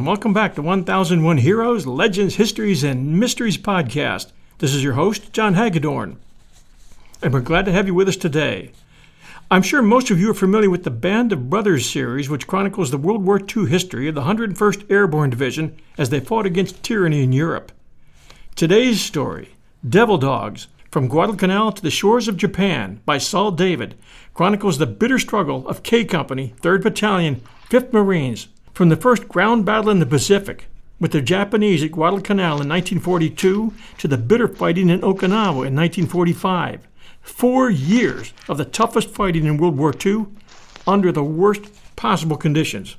Everyone. Welcome back to 1001 Heroes, Legends, Histories, and Mysteries podcast. This is your host, John Hagedorn, and we're glad to have you with us today. I'm sure most of you are familiar with the Band of Brothers series, which chronicles the World War II history of the 101st Airborne Division as they fought against tyranny in Europe. Today's story, Devil Dogs, from Guadalcanal to the Shores of Japan by Saul David, chronicles the bitter struggle of K Company, 3rd Battalion, 5th Marines, from the first ground battle in the Pacific with the Japanese at Guadalcanal in 1942 to the bitter fighting in Okinawa in 1945. Four years of the toughest fighting in World War II under the worst possible conditions.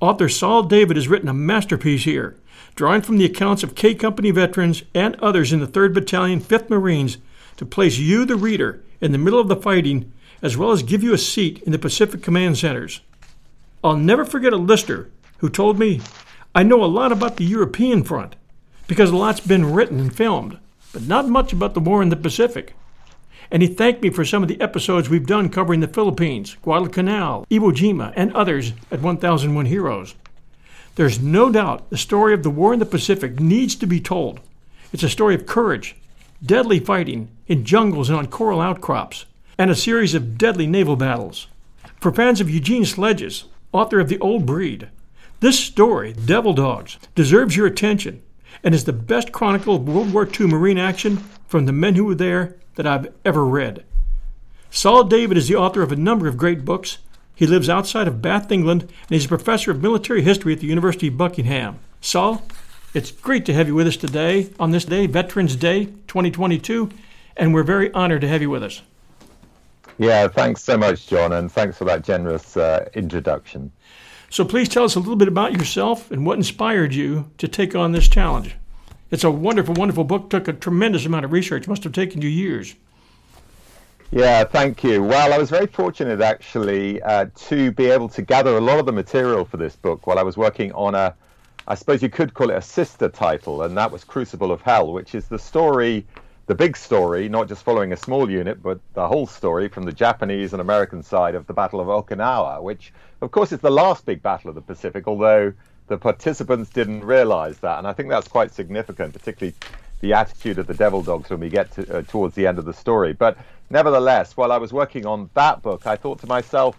Author Saul David has written a masterpiece here, drawing from the accounts of K Company veterans and others in the 3rd Battalion, 5th Marines, to place you, the reader, in the middle of the fighting, as well as give you a seat in the Pacific Command Centers. I'll never forget a lister who told me, I know a lot about the European front because a lot's been written and filmed, but not much about the war in the Pacific. And he thanked me for some of the episodes we've done covering the Philippines, Guadalcanal, Iwo Jima, and others at 1001 Heroes. There's no doubt the story of the war in the Pacific needs to be told. It's a story of courage, deadly fighting in jungles and on coral outcrops, and a series of deadly naval battles. For fans of Eugene Sledges, author of The Old Breed. This story, Devil Dogs, deserves your attention and is the best chronicle of World War II Marine action from the men who were there that I've ever read. Saul David is the author of a number of great books. He lives outside of Bath, England, and he's a professor of military history at the University of Buckingham. Saul, it's great to have you with us today on this day, Veterans Day 2022, and we're very honored to have you with us. Yeah, thanks so much, John, and thanks for that generous uh, introduction. So please tell us a little bit about yourself and what inspired you to take on this challenge. It's a wonderful, wonderful book. Took a tremendous amount of research. Must have taken you years. Yeah, thank you. Well, I was very fortunate actually uh, to be able to gather a lot of the material for this book while I was working on a, I suppose you could call it a sister title, and that was Crucible of Hell, which is the story the big story, not just following a small unit, but the whole story from the Japanese and American side of the Battle of Okinawa, which, of course, is the last big battle of the Pacific, although the participants didn't realize that. And I think that's quite significant, particularly the attitude of the Devil Dogs when we get to, uh, towards the end of the story. But nevertheless, while I was working on that book, I thought to myself,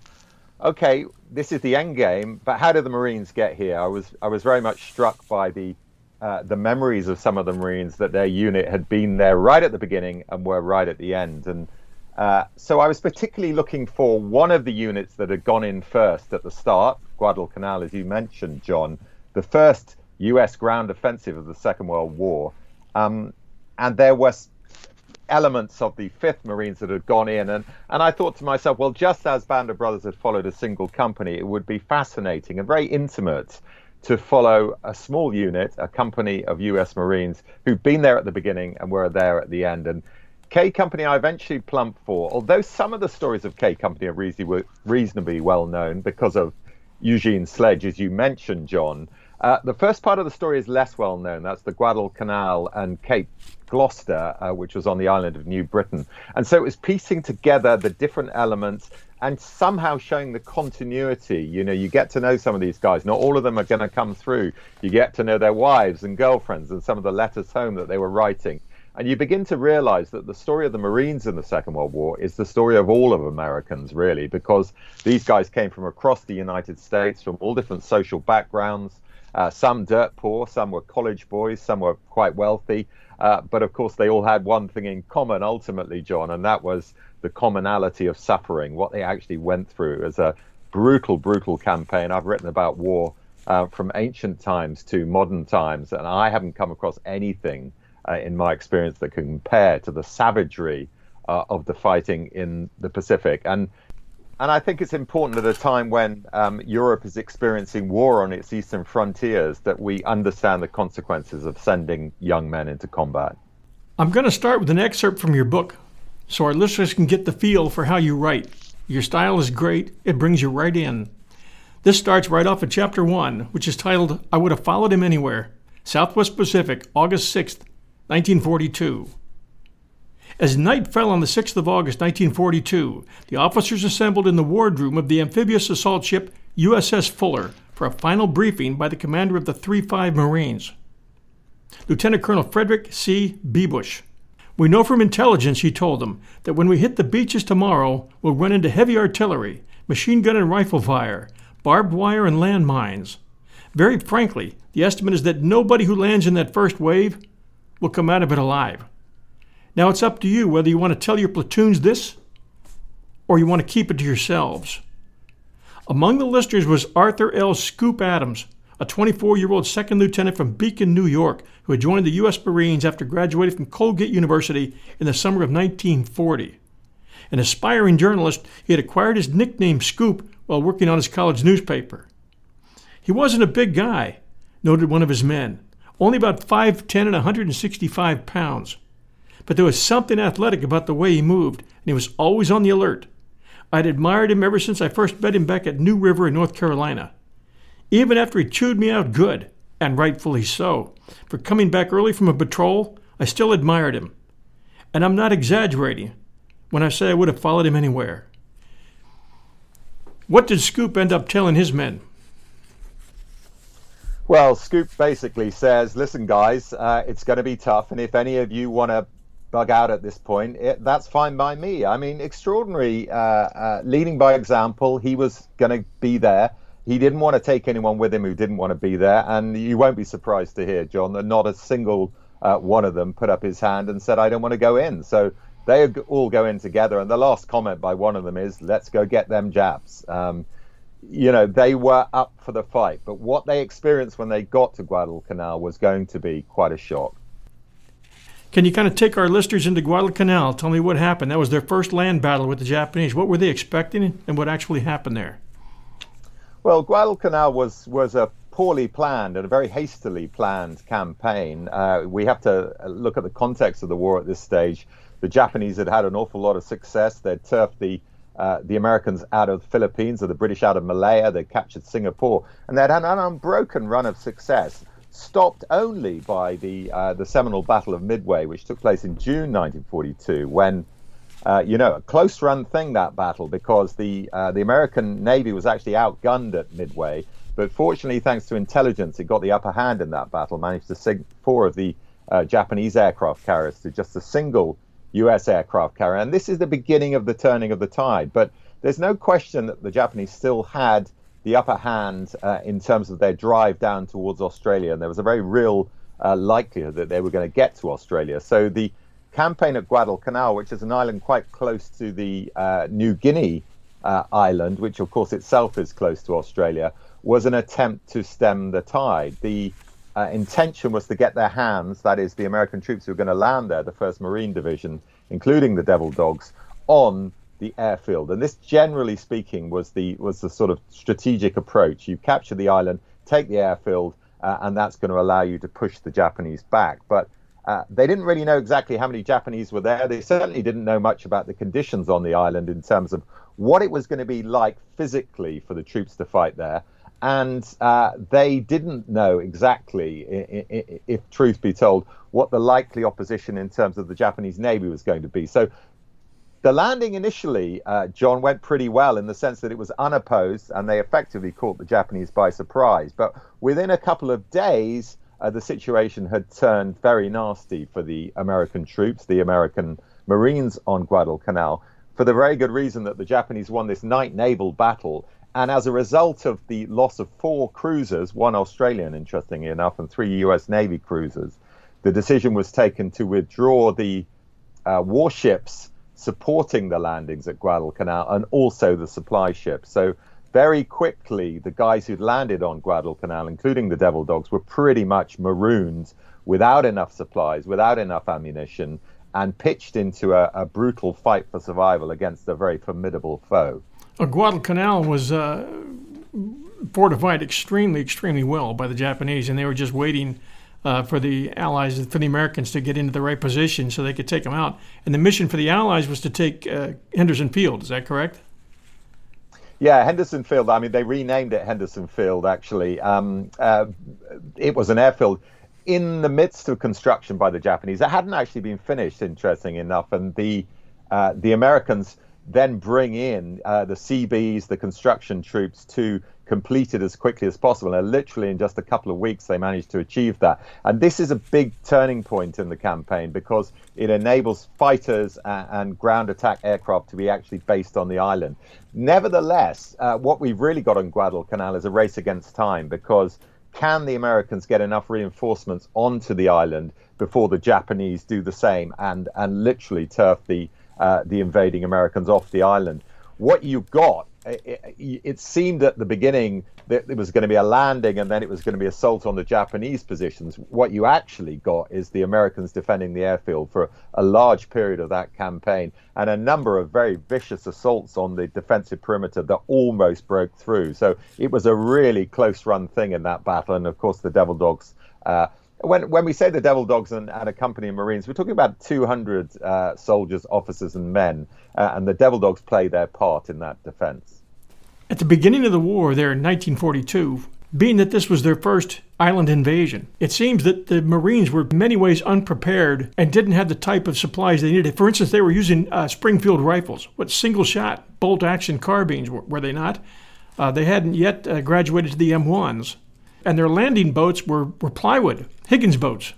okay, this is the end game, but how did the Marines get here? I was I was very much struck by the uh, the memories of some of the Marines that their unit had been there right at the beginning and were right at the end. And uh, so I was particularly looking for one of the units that had gone in first at the start, Guadalcanal, as you mentioned, John, the first U.S. ground offensive of the Second World War. Um, and there were elements of the 5th Marines that had gone in. And, and I thought to myself, well, just as Band of Brothers had followed a single company, it would be fascinating and very intimate to follow a small unit, a company of US Marines who've been there at the beginning and were there at the end. And K Company, I eventually plumped for, although some of the stories of K Company are reasonably, reasonably well known because of Eugene Sledge, as you mentioned, John. Uh, the first part of the story is less well known. That's the Guadalcanal and Cape Gloucester, uh, which was on the island of New Britain. And so it was piecing together the different elements and somehow showing the continuity. You know, you get to know some of these guys. Not all of them are going to come through. You get to know their wives and girlfriends and some of the letters home that they were writing. And you begin to realize that the story of the Marines in the Second World War is the story of all of Americans, really, because these guys came from across the United States, from all different social backgrounds. Uh, some dirt poor, some were college boys, some were quite wealthy. Uh, but of course, they all had one thing in common ultimately, John, and that was the commonality of suffering, what they actually went through as a brutal, brutal campaign. I've written about war uh, from ancient times to modern times, and I haven't come across anything uh, in my experience that can compare to the savagery uh, of the fighting in the Pacific. And and I think it's important at a time when um, Europe is experiencing war on its eastern frontiers that we understand the consequences of sending young men into combat. I'm going to start with an excerpt from your book, so our listeners can get the feel for how you write. Your style is great, it brings you right in. This starts right off at chapter 1, which is titled I Would Have Followed Him Anywhere, Southwest Pacific, August 6th, 1942. As night fell on the 6th of August, 1942, the officers assembled in the wardroom of the amphibious assault ship USS Fuller, for a final briefing by the commander of the 3 5 Marines, Lieutenant Colonel Frederick C. Biebush. We know from intelligence, he told them, that when we hit the beaches tomorrow, we'll run into heavy artillery, machine gun and rifle fire, barbed wire, and landmines. Very frankly, the estimate is that nobody who lands in that first wave will come out of it alive. Now it's up to you whether you want to tell your platoons this or you want to keep it to yourselves. Among the listeners was Arthur L. Scoop Adams, a 24 year old second lieutenant from Beacon, New York, who had joined the U.S. Marines after graduating from Colgate University in the summer of 1940. An aspiring journalist, he had acquired his nickname Scoop while working on his college newspaper. He wasn't a big guy, noted one of his men, only about 5'10 and 165 pounds. But there was something athletic about the way he moved, and he was always on the alert. I'd admired him ever since I first met him back at New River in North Carolina. Even after he chewed me out good, and rightfully so, for coming back early from a patrol, I still admired him. And I'm not exaggerating when I say I would have followed him anywhere. What did Scoop end up telling his men? Well, Scoop basically says, listen, guys, uh, it's going to be tough. And if any of you want to bug out at this point, it, that's fine by me. I mean, extraordinary uh, uh, leading by example. He was going to be there. He didn't want to take anyone with him who didn't want to be there. And you won't be surprised to hear, John, that not a single uh, one of them put up his hand and said, I don't want to go in. So they all go in together. And the last comment by one of them is, let's go get them Japs. Um, you know, they were up for the fight, but what they experienced when they got to Guadalcanal was going to be quite a shock. Can you kind of take our listeners into Guadalcanal? Tell me what happened. That was their first land battle with the Japanese. What were they expecting and what actually happened there? Well, Guadalcanal was, was a poorly planned and a very hastily planned campaign. Uh, we have to look at the context of the war at this stage. The Japanese had had an awful lot of success. They'd turfed the uh, the Americans out of the Philippines or the British out of Malaya. They captured Singapore, and they'd had an unbroken run of success, stopped only by the uh, the seminal Battle of Midway, which took place in June 1942, when. Uh, you know, a close run thing that battle because the uh, the American Navy was actually outgunned at Midway, but fortunately, thanks to intelligence, it got the upper hand in that battle. Managed to sink four of the uh, Japanese aircraft carriers to just a single US aircraft carrier. And this is the beginning of the turning of the tide. But there's no question that the Japanese still had the upper hand uh, in terms of their drive down towards Australia. And there was a very real uh, likelihood that they were going to get to Australia. So the campaign at Guadalcanal, which is an island quite close to the uh, New Guinea uh, island, which of course itself is close to Australia, was an attempt to stem the tide. The uh, intention was to get their hands, that is, the American troops who were going to land there, the 1st Marine Division, including the Devil Dogs, on the airfield. And this, generally speaking, was the was the sort of strategic approach. You capture the island, take the airfield, uh, and that's going to allow you to push the Japanese back. But uh, they didn't really know exactly how many Japanese were there. They certainly didn't know much about the conditions on the island in terms of what it was going to be like physically for the troops to fight there and uh, they didn't know exactly, if truth be told, what the likely opposition in terms of the Japanese Navy was going to be. So the landing initially, uh, John, went pretty well in the sense that it was unopposed and they effectively caught the Japanese by surprise. But within a couple of days, uh, the situation had turned very nasty for the American troops, the American Marines on Guadalcanal, for the very good reason that the Japanese won this night naval battle and as a result of the loss of four cruisers, one Australian, interestingly enough, and three US Navy cruisers, the decision was taken to withdraw the uh, warships supporting the landings at Guadalcanal and also the supply ships. So, very quickly, the guys who'd landed on Guadalcanal, including the Devil Dogs, were pretty much marooned without enough supplies, without enough ammunition, and pitched into a, a brutal fight for survival against a very formidable foe Guadalcanal was uh, fortified extremely, extremely well by the Japanese, and they were just waiting uh, for the Allies, for the Americans to get into the right position so they could take them out. And the mission for the Allies was to take uh, Henderson Field. Is that correct? Yeah, Henderson Field. I mean, they renamed it Henderson Field. Actually, um, uh, it was an airfield in the midst of construction by the Japanese. It hadn't actually been finished, interesting enough, and the uh, the Americans then bring in uh, the Seabees, the construction troops to complete it as quickly as possible. And literally in just a couple of weeks, they managed to achieve that. And this is a big turning point in the campaign because it enables fighters and, and ground attack aircraft to be actually based on the island. Nevertheless, uh, what we've really got on Guadalcanal is a race against time because can the Americans get enough reinforcements onto the island before the Japanese do the same and, and literally turf the uh, the invading Americans off the island. What you've got, it, it, seemed at the beginning that it was going to be a landing and then it was going to be assault on the Japanese positions. What you actually got is the Americans defending the airfield for a large period of that campaign and a number of very vicious assaults on the defensive perimeter that almost broke through. So it was a really close run thing in that battle. And of course, the Devil Dogs. Uh, when when we say the Devil Dogs and, and accompanying Marines, we're talking about 200 uh, soldiers, officers, and men, uh, and the Devil Dogs play their part in that defense. At the beginning of the war, there in 1942, being that this was their first island invasion, it seems that the Marines were many ways unprepared and didn't have the type of supplies they needed. For instance, they were using uh, Springfield rifles, what single shot bolt action carbines, were, were they not? Uh, they hadn't yet uh, graduated to the M1s and their landing boats were, were plywood, Higgins boats.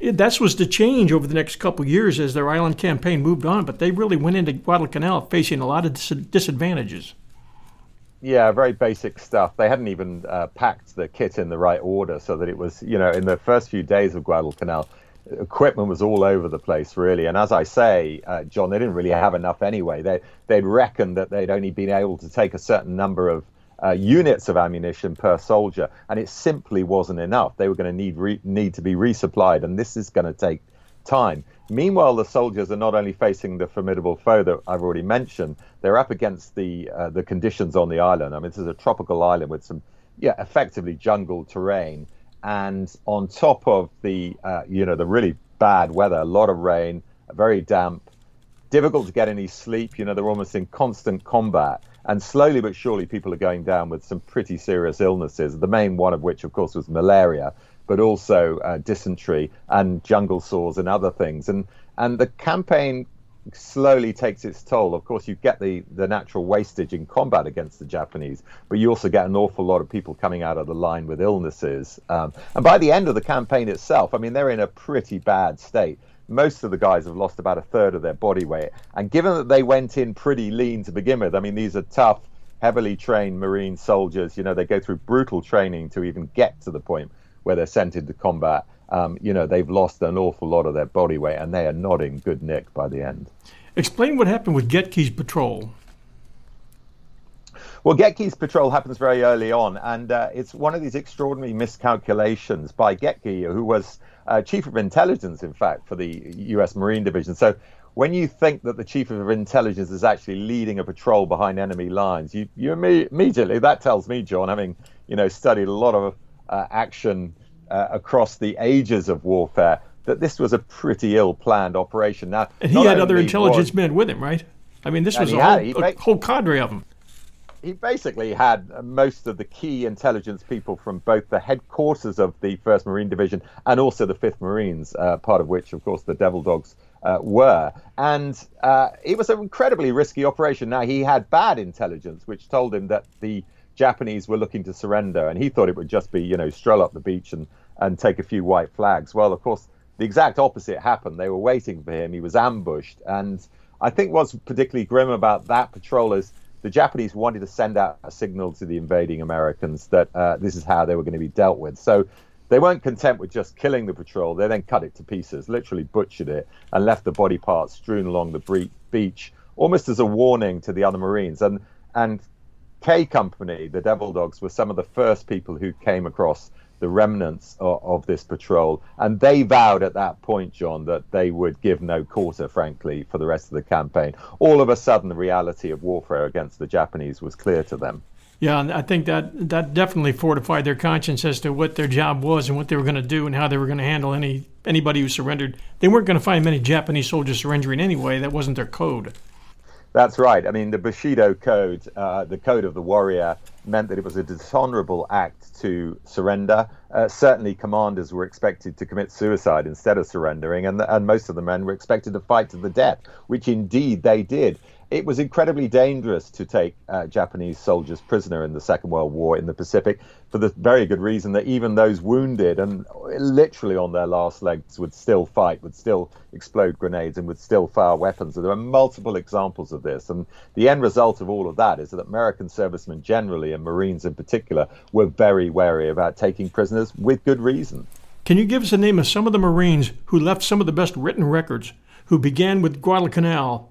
That was the change over the next couple years as their island campaign moved on, but they really went into Guadalcanal facing a lot of dis- disadvantages. Yeah, very basic stuff. They hadn't even uh, packed the kit in the right order so that it was, you know, in the first few days of Guadalcanal, equipment was all over the place, really. And as I say, uh, John, they didn't really have enough anyway. They, they'd reckoned that they'd only been able to take a certain number of uh, units of ammunition per soldier, and it simply wasn't enough. They were going to need re- need to be resupplied, and this is going to take time. Meanwhile, the soldiers are not only facing the formidable foe that I've already mentioned, they're up against the uh, the conditions on the island. I mean, this is a tropical island with some, yeah, effectively jungle terrain, and on top of the uh, you know the really bad weather, a lot of rain, very damp, difficult to get any sleep. You know, they're almost in constant combat. And slowly but surely, people are going down with some pretty serious illnesses. The main one of which, of course, was malaria, but also uh, dysentery and jungle sores and other things. And and the campaign slowly takes its toll. Of course, you get the, the natural wastage in combat against the Japanese, but you also get an awful lot of people coming out of the line with illnesses. Um, and by the end of the campaign itself, I mean, they're in a pretty bad state most of the guys have lost about a third of their body weight. And given that they went in pretty lean to begin with, I mean, these are tough, heavily trained Marine soldiers. You know, they go through brutal training to even get to the point where they're sent into combat. Um, you know, they've lost an awful lot of their body weight and they are not in good nick by the end. Explain what happened with Goettge's patrol. Well, Goettge's patrol happens very early on, and uh, it's one of these extraordinary miscalculations by Goettge, who was uh, chief of intelligence, in fact, for the U.S. Marine Division. So when you think that the chief of intelligence is actually leading a patrol behind enemy lines, you, you immediately that tells me, John, having you know studied a lot of uh, action uh, across the ages of warfare, that this was a pretty ill-planned operation. Now, and he had other intelligence was, men with him, right? I mean, this was a, had, whole, a whole cadre of them he basically had most of the key intelligence people from both the headquarters of the First Marine Division and also the Fifth Marines, uh, part of which, of course, the Devil Dogs uh, were. And uh, it was an incredibly risky operation. Now he had bad intelligence, which told him that the Japanese were looking to surrender, and he thought it would just be, you know, stroll up the beach and and take a few white flags. Well, of course, the exact opposite happened. They were waiting for him. He was ambushed, and I think what's particularly grim about that patrol is the Japanese wanted to send out a signal to the invading Americans that uh, this is how they were going to be dealt with. So they weren't content with just killing the patrol. They then cut it to pieces, literally butchered it, and left the body parts strewn along the beach, almost as a warning to the other Marines. And and K Company, the Devil Dogs, were some of the first people who came across the remnants of, of, this patrol. And they vowed at that point, John, that they would give no quarter, frankly, for the rest of the campaign. All of a sudden, the reality of warfare against the Japanese was clear to them. Yeah, and I think that that definitely fortified their conscience as to what their job was and what they were going to do and how they were going to handle any anybody who surrendered. They weren't going to find many Japanese soldiers surrendering anyway. That wasn't their code. That's right. I mean, the Bushido Code, uh, the code of the warrior, meant that it was a dishonorable act to surrender. Uh, certainly, commanders were expected to commit suicide instead of surrendering, and, and most of the men were expected to fight to the death, which indeed they did. It was incredibly dangerous to take uh, Japanese soldiers prisoner in the Second World War in the Pacific for the very good reason that even those wounded and literally on their last legs would still fight, would still explode grenades, and would still fire weapons. And there are multiple examples of this. And the end result of all of that is that American servicemen generally, and Marines in particular, were very wary about taking prisoners with good reason. Can you give us a name of some of the Marines who left some of the best written records, who began with Guadalcanal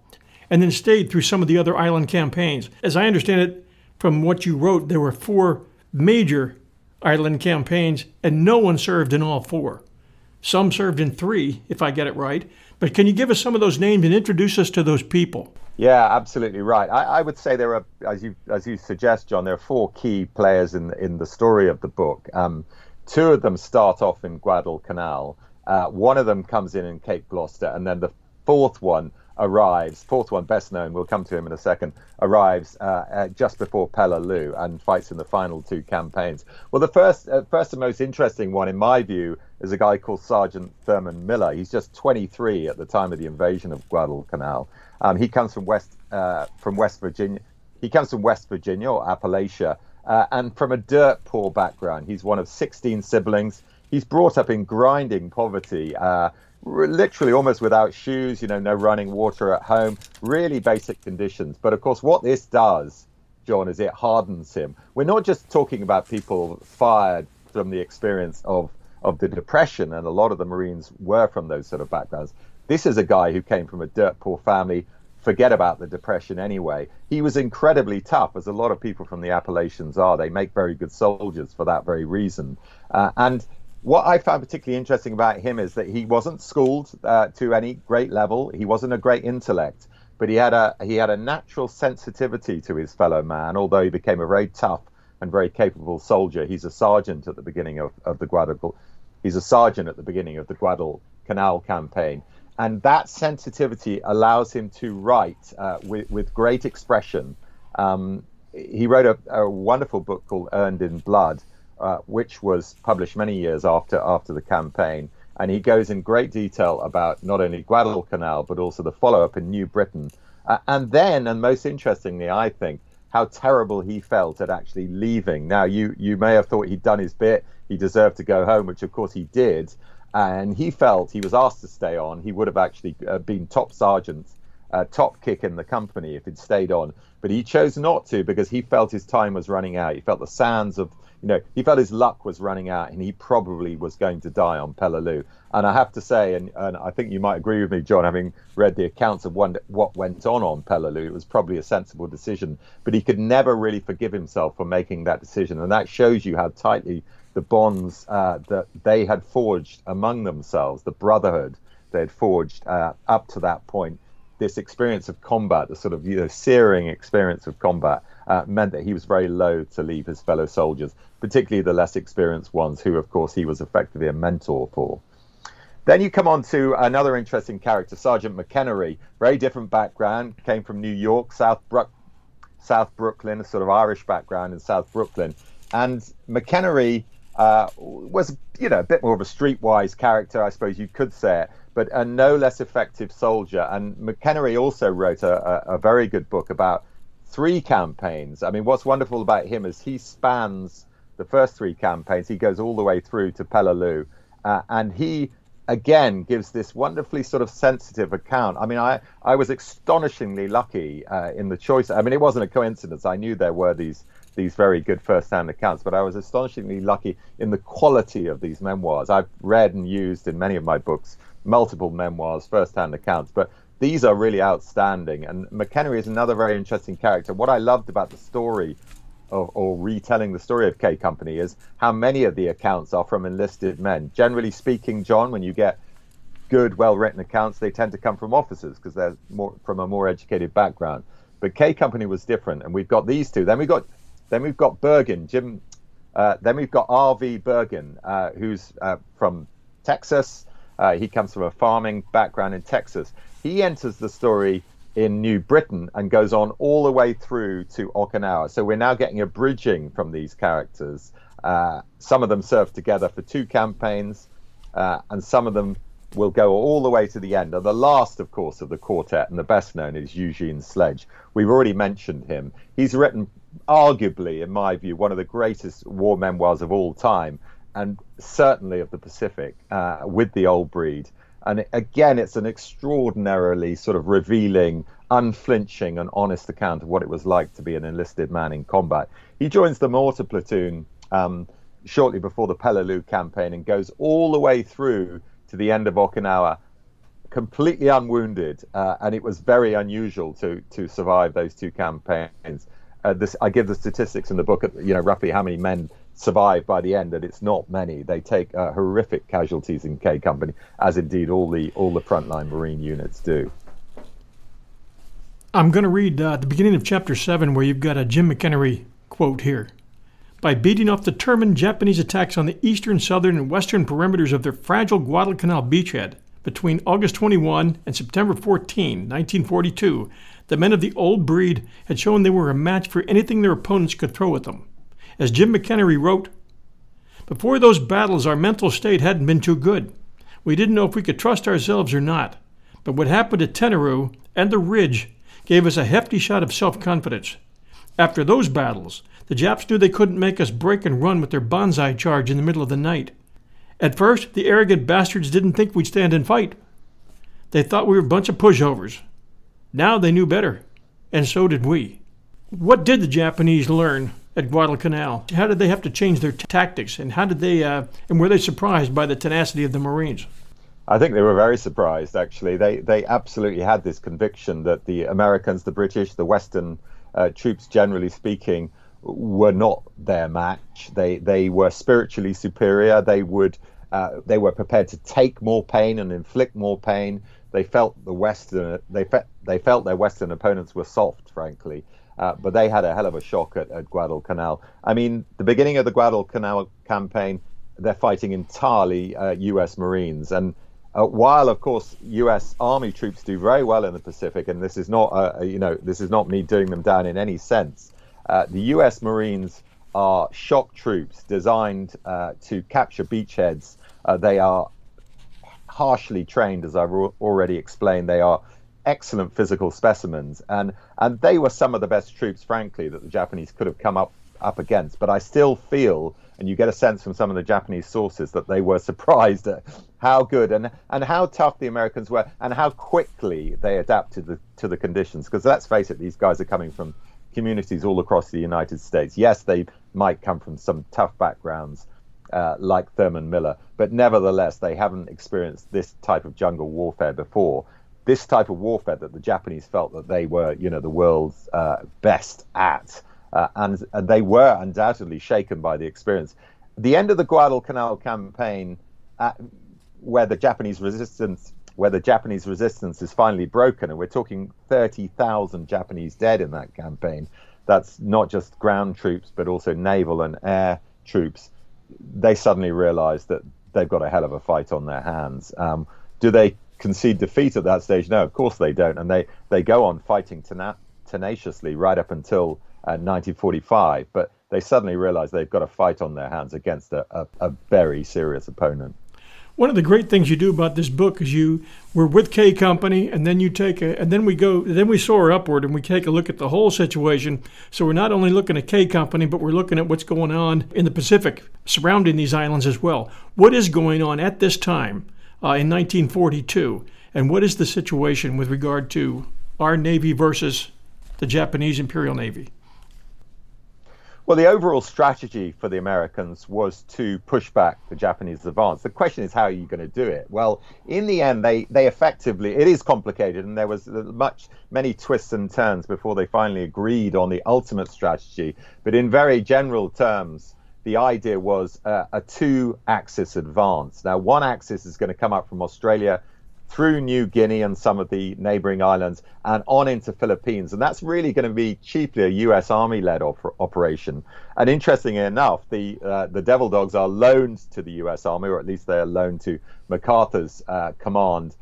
and then stayed through some of the other island campaigns. As I understand it from what you wrote, there were four major island campaigns, and no one served in all four. Some served in three, if I get it right. But can you give us some of those names and introduce us to those people? Yeah, absolutely right. I, I, would say there are, as you as you suggest, John, there are four key players in in the story of the book. Um, two of them start off in Guadalcanal. Uh, one of them comes in in Cape Gloucester, and then the fourth one arrives, fourth one, best known, we'll come to him in a second, arrives uh, just before Pella Peleliu and fights in the final two campaigns. Well, the first, uh, first and most interesting one, in my view, is a guy called Sergeant Thurman Miller. He's just 23 at the time of the invasion of Guadalcanal. Um, he comes from West, uh, from West Virginia. He comes from West Virginia or Appalachia, uh, and from a dirt poor background. He's one of 16 siblings. He's brought up in grinding poverty. Literally almost without shoes, you know, no running water at home, really basic conditions. But of course, what this does, John, is it hardens him. We're not just talking about people fired from the experience of of the depression, and a lot of the Marines were from those sort of backgrounds. This is a guy who came from a dirt poor family. Forget about the depression anyway. He was incredibly tough, as a lot of people from the Appalachians are. They make very good soldiers for that very reason. Uh, and what I found particularly interesting about him is that he wasn't schooled uh, to any great level. He wasn't a great intellect, but he had a he had a natural sensitivity to his fellow man. Although he became a very tough and very capable soldier, he's a sergeant at the beginning of, of the Guadalcanal. He's a sergeant at the beginning of the Guadalcanal campaign, and that sensitivity allows him to write uh, with with great expression. Um, he wrote a, a wonderful book called Earned in Blood uh, which was published many years after after the campaign. And he goes in great detail about not only Guadalcanal but also the follow-up in New Britain. Uh, and then, and most interestingly, I think, how terrible he felt at actually leaving. Now, you you may have thought he'd done his bit, he deserved to go home, which of course he did. And he felt he was asked to stay on. He would have actually uh, been top sergeant, uh, top kick in the company if he'd stayed on. But he chose not to because he felt his time was running out. He felt the sands of you know, he felt his luck was running out and he probably was going to die on Peleliu. And I have to say, and, and I think you might agree with me, John, having read the accounts of one, what went on on Peleliu, it was probably a sensible decision. But he could never really forgive himself for making that decision. And that shows you how tightly the bonds uh, that they had forged among themselves, the brotherhood they had forged uh, up to that point, this experience of combat, the sort of you know, searing experience of combat, uh, meant that he was very loath to leave his fellow soldiers, particularly the less experienced ones, who, of course, he was effectively a mentor for. Then you come on to another interesting character, Sergeant McEnery. Very different background, came from New York, South, South Brooklyn, a sort of Irish background in South Brooklyn. And McEnery uh, was, you know, a bit more of a streetwise character, I suppose you could say it, but a no less effective soldier. And McEnery also wrote a, a, a very good book about three campaigns. I mean, what's wonderful about him is he spans the first three campaigns. He goes all the way through to Peleliu, uh, and he again gives this wonderfully sort of sensitive account. I mean, I I was astonishingly lucky uh, in the choice. I mean, it wasn't a coincidence. I knew there were these these very good first-hand accounts, but I was astonishingly lucky in the quality of these memoirs. I've read and used in many of my books multiple memoirs, first-hand accounts, but these are really outstanding. And McEnery is another very interesting character. What I loved about the story of, or retelling the story of K Company is how many of the accounts are from enlisted men. Generally speaking, John, when you get good, well-written accounts, they tend to come from officers because they're more from a more educated background. But K Company was different, and we've got these two. Then we've got, then we've got Burgin, Jim. Uh, then we've got R.V. Burgin, uh, who's uh, from Texas. Uh, he comes from a farming background in Texas. He enters the story in New Britain and goes on all the way through to Okinawa. So we're now getting a bridging from these characters. Uh, some of them served together for two campaigns, uh, and some of them will go all the way to the end. And the last, of course, of the quartet, and the best known, is Eugene Sledge. We've already mentioned him. He's written, arguably, in my view, one of the greatest war memoirs of all time, and certainly of the Pacific, uh, with the old breed. And again, it's an extraordinarily sort of revealing, unflinching, and honest account of what it was like to be an enlisted man in combat. He joins the mortar platoon um, shortly before the Peleliu campaign and goes all the way through to the end of Okinawa, completely unwounded, uh, and it was very unusual to to survive those two campaigns. Uh, this, I give the statistics in the book, you know, roughly how many men survive by the end, and it's not many. They take uh, horrific casualties in K Company, as indeed all the all the frontline Marine units do. I'm going to read uh, the beginning of chapter seven, where you've got a Jim McEnery quote here by beating off determined Japanese attacks on the eastern, southern, and western perimeters of their fragile Guadalcanal beachhead between August 21 and September 14, 1942, the men of the old breed had shown they were a match for anything their opponents could throw at them. As Jim McEnery wrote, Before those battles, our mental state hadn't been too good. We didn't know if we could trust ourselves or not. But what happened at Tenaru and the Ridge gave us a hefty shot of self confidence. After those battles, the Japs knew they couldn't make us break and run with their banzai charge in the middle of the night. At first, the arrogant bastards didn't think we'd stand and fight. They thought we were a bunch of pushovers. Now they knew better, and so did we. What did the Japanese learn at Guadalcanal? How did they have to change their t- tactics, and how did they, uh, and were they surprised by the tenacity of the Marines? I think they were very surprised. Actually, they they absolutely had this conviction that the Americans, the British, the Western uh, troops, generally speaking, were not their match. They they were spiritually superior. They would uh, they were prepared to take more pain and inflict more pain. They felt the Western they fe- they felt their Western opponents were soft, frankly. Uh, but they had a hell of a shock at, at Guadalcanal. I mean, the beginning of the Guadalcanal campaign, they're fighting entirely uh, U.S. Marines, and uh, while of course U.S. Army troops do very well in the Pacific, and this is not uh, you know this is not me doing them down in any sense. Uh, the U.S. Marines are shock troops designed uh, to capture beachheads. Uh, they are harshly trained, as I've already explained. They are excellent physical specimens, and and they were some of the best troops, frankly, that the Japanese could have come up up against. But I still feel, and you get a sense from some of the Japanese sources that they were surprised at how good and and how tough the Americans were, and how quickly they adapted the, to the conditions. Because let's face it, these guys are coming from communities all across the United States. Yes, they might come from some tough backgrounds uh, like Thurman Miller, but nevertheless, they haven't experienced this type of jungle warfare before. This type of warfare that the Japanese felt that they were, you know, the world's uh, best at, uh, and, and they were undoubtedly shaken by the experience. The end of the Guadalcanal campaign, uh, where the Japanese resistance where the Japanese resistance is finally broken, and we're talking 30,000 Japanese dead in that campaign. That's not just ground troops, but also naval and air troops. They suddenly realize that they've got a hell of a fight on their hands. Um, do they concede defeat at that stage? No, of course they don't. And they, they go on fighting tena- tenaciously right up until uh, 1945. But they suddenly realize they've got a fight on their hands against a, a, a very serious opponent one of the great things you do about this book is you we're with K Company, and then you take a, and then we go, then we soar upward, and we take a look at the whole situation. So we're not only looking at K Company, but we're looking at what's going on in the Pacific surrounding these islands as well. What is going on at this time uh, in 1942, and what is the situation with regard to our Navy versus the Japanese Imperial Navy? Well, the overall strategy for the Americans was to push back the Japanese advance. The question is, how are you going to do it? Well, in the end, they, they effectively, it is complicated, and there was much, many twists and turns before they finally agreed on the ultimate strategy. But in very general terms, the idea was uh, a two axis advance. Now, one axis is going to come up from Australia through New Guinea and some of the neighboring islands and on into Philippines. And that's really going to be chiefly a U.S. Army-led op- operation. And interestingly enough, the uh, the Devil Dogs are loaned to the U.S. Army, or at least they are loaned to MacArthur's uh, command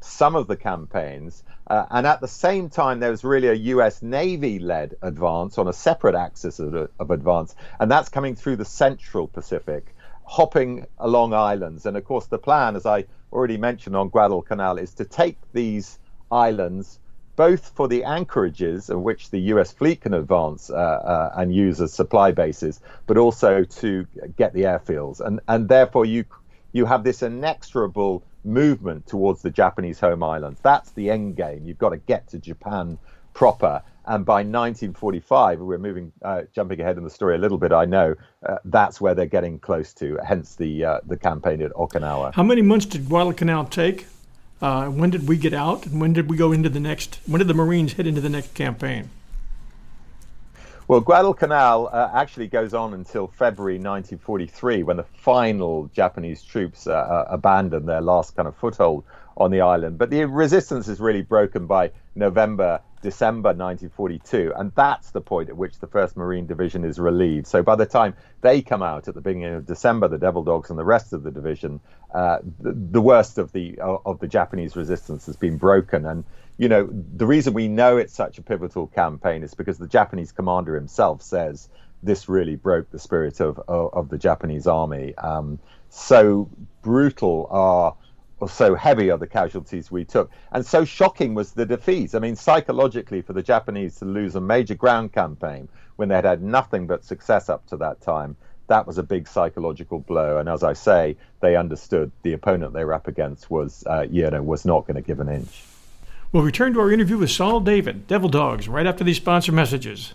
some of the campaigns. Uh, and at the same time, there was really a U.S. Navy-led advance on a separate axis of, of advance, and that's coming through the Central Pacific hopping along islands. And of course, the plan, as I already mentioned on Guadalcanal, is to take these islands both for the anchorages of which the US fleet can advance uh, uh, and use as supply bases, but also to get the airfields. And, and therefore, you, you have this inexorable movement towards the Japanese home islands. That's the end game. You've got to get to Japan proper. And by 1945, we're moving, uh, jumping ahead in the story a little bit. I know uh, that's where they're getting close to. Hence the uh, the campaign at Okinawa. How many months did Guadalcanal take? Uh, when did we get out? And when did we go into the next? When did the Marines head into the next campaign? Well, Guadalcanal uh, actually goes on until February 1943, when the final Japanese troops uh, uh, abandon their last kind of foothold on the island. But the resistance is really broken by November December 1942, and that's the point at which the 1st Marine Division is relieved. So by the time they come out at the beginning of December, the Devil Dogs and the rest of the division, uh, the, the, worst of the of the Japanese resistance has been broken. And you know the reason we know it's such a pivotal campaign is because the Japanese commander himself says this really broke the spirit of of, of the Japanese army. Um, so brutal are or so heavy are the casualties we took. And so shocking was the defeat. I mean, psychologically, for the Japanese to lose a major ground campaign when they had had nothing but success up to that time, that was a big psychological blow. And as I say, they understood the opponent they were up against was, uh, you know, was not going to give an inch. We'll return to our interview with Saul David, Devil Dogs, right after these sponsor messages.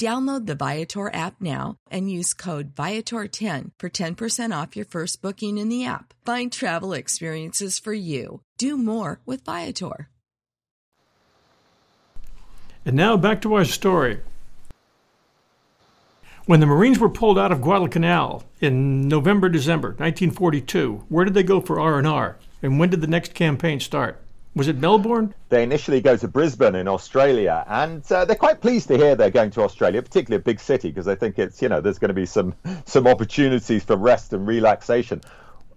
Download the Viator app now and use code Viator10 for 10% off your first booking in the app. Find travel experiences for you. Do more with Viator. And now back to our story. When the Marines were pulled out of Guadalcanal in November December 1942, where did they go for R&R? And when did the next campaign start? Was it Melbourne? They initially go to Brisbane in Australia, and uh, they're quite pleased to hear they're going to Australia, particularly a big city, because they think it's you know there's going to be some some opportunities for rest and relaxation.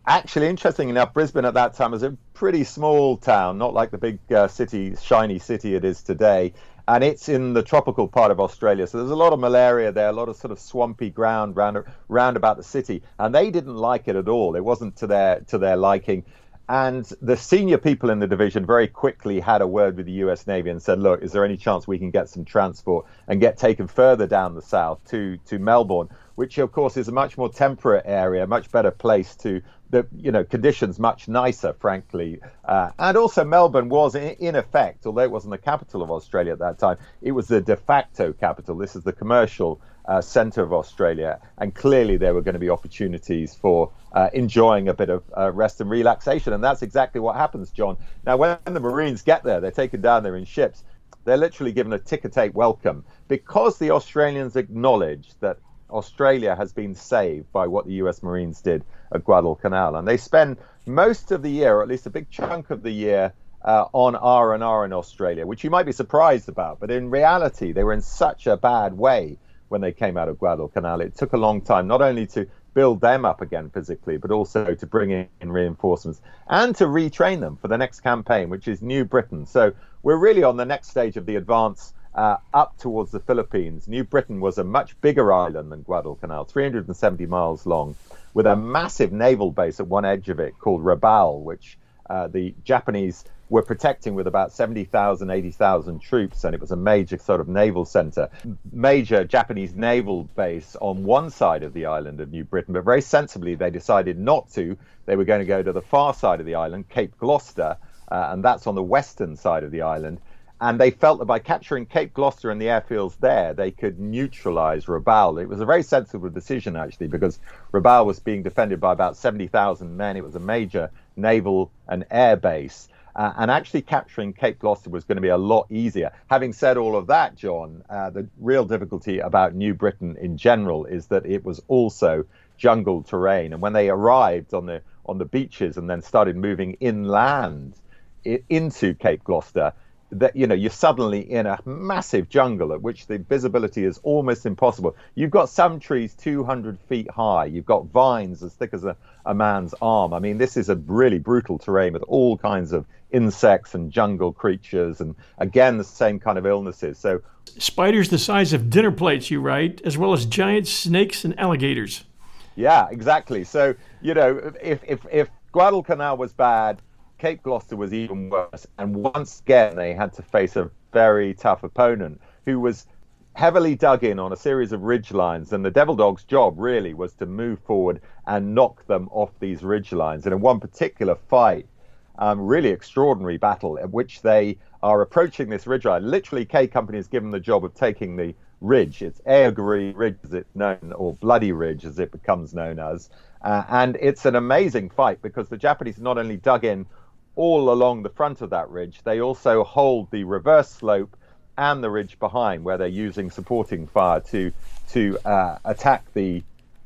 Actually, interesting enough, Brisbane at that time was a pretty small town, not like the big uh, city, shiny city it is today. And it's in the tropical part of Australia, so there's a lot of malaria there, a lot of sort of swampy ground round, round about the city, and they didn't like it at all. It wasn't to their to their liking. And the senior people in the division very quickly had a word with the US Navy and said, look, is there any chance we can get some transport and get taken further down the south to, to Melbourne, which of course is a much more temperate area, much better place to the you know conditions much nicer, frankly. Uh, and also Melbourne was in, in, effect, although it wasn't the capital of Australia at that time, it was the de facto capital. This is the commercial uh, centre of Australia, and clearly there were going to be opportunities for uh, enjoying a bit of uh, rest and relaxation, and that's exactly what happens, John. Now, when the Marines get there, they're taken down there in ships. They're literally given a ticker tape welcome because the Australians acknowledge that Australia has been saved by what the U.S. Marines did at Guadalcanal, and they spend most of the year, or at least a big chunk of the year, uh, on R and R in Australia, which you might be surprised about, but in reality, they were in such a bad way when they came out of Guadalcanal. It took a long time, not only to build them up again physically, but also to bring in reinforcements and to retrain them for the next campaign, which is New Britain. So we're really on the next stage of the advance uh, up towards the Philippines. New Britain was a much bigger island than Guadalcanal, 370 miles long, with a massive naval base at one edge of it called Rabaul, which uh, the Japanese were protecting with about 70,000, 80,000 troops, and it was a major sort of naval center. Major Japanese naval base on one side of the island of New Britain, but very sensibly they decided not to. They were going to go to the far side of the island, Cape Gloucester, uh, and that's on the western side of the island. and they felt that by capturing Cape Gloucester and the airfields there, they could neutralize Rabaul. It was a very sensible decision, actually, because Rabaul was being defended by about 70,000 men. It was a major naval and air base. Uh, and actually capturing Cape Gloucester was going to be a lot easier. Having said all of that, John, uh, the real difficulty about New Britain in general is that it was also jungle terrain. And when they arrived on the on the beaches and then started moving inland into Cape Gloucester, that you know you're suddenly in a massive jungle at which the visibility is almost impossible. You've got some trees 200 feet high. You've got vines as thick as a, a man's arm. I mean, this is a really brutal terrain with all kinds of insects and jungle creatures, and again the same kind of illnesses. So spiders the size of dinner plates, you write, as well as giant snakes and alligators. Yeah, exactly. So you know, if if if Guadalcanal was bad Cape Gloucester was even worse. And once again, they had to face a very tough opponent who was heavily dug in on a series of ridge lines. And the Devil Dogs' job really was to move forward and knock them off these ridge lines. And in one particular fight, um, really extraordinary battle at which they are approaching this ridge line. Literally, K Company is given the job of taking the ridge. It's Aogiri Ridge, as it's known, or Bloody Ridge, as it becomes known as. Uh, and it's an amazing fight because the Japanese not only dug in all along the front of that ridge. They also hold the reverse slope and the ridge behind, where they're using supporting fire to to uh, attack the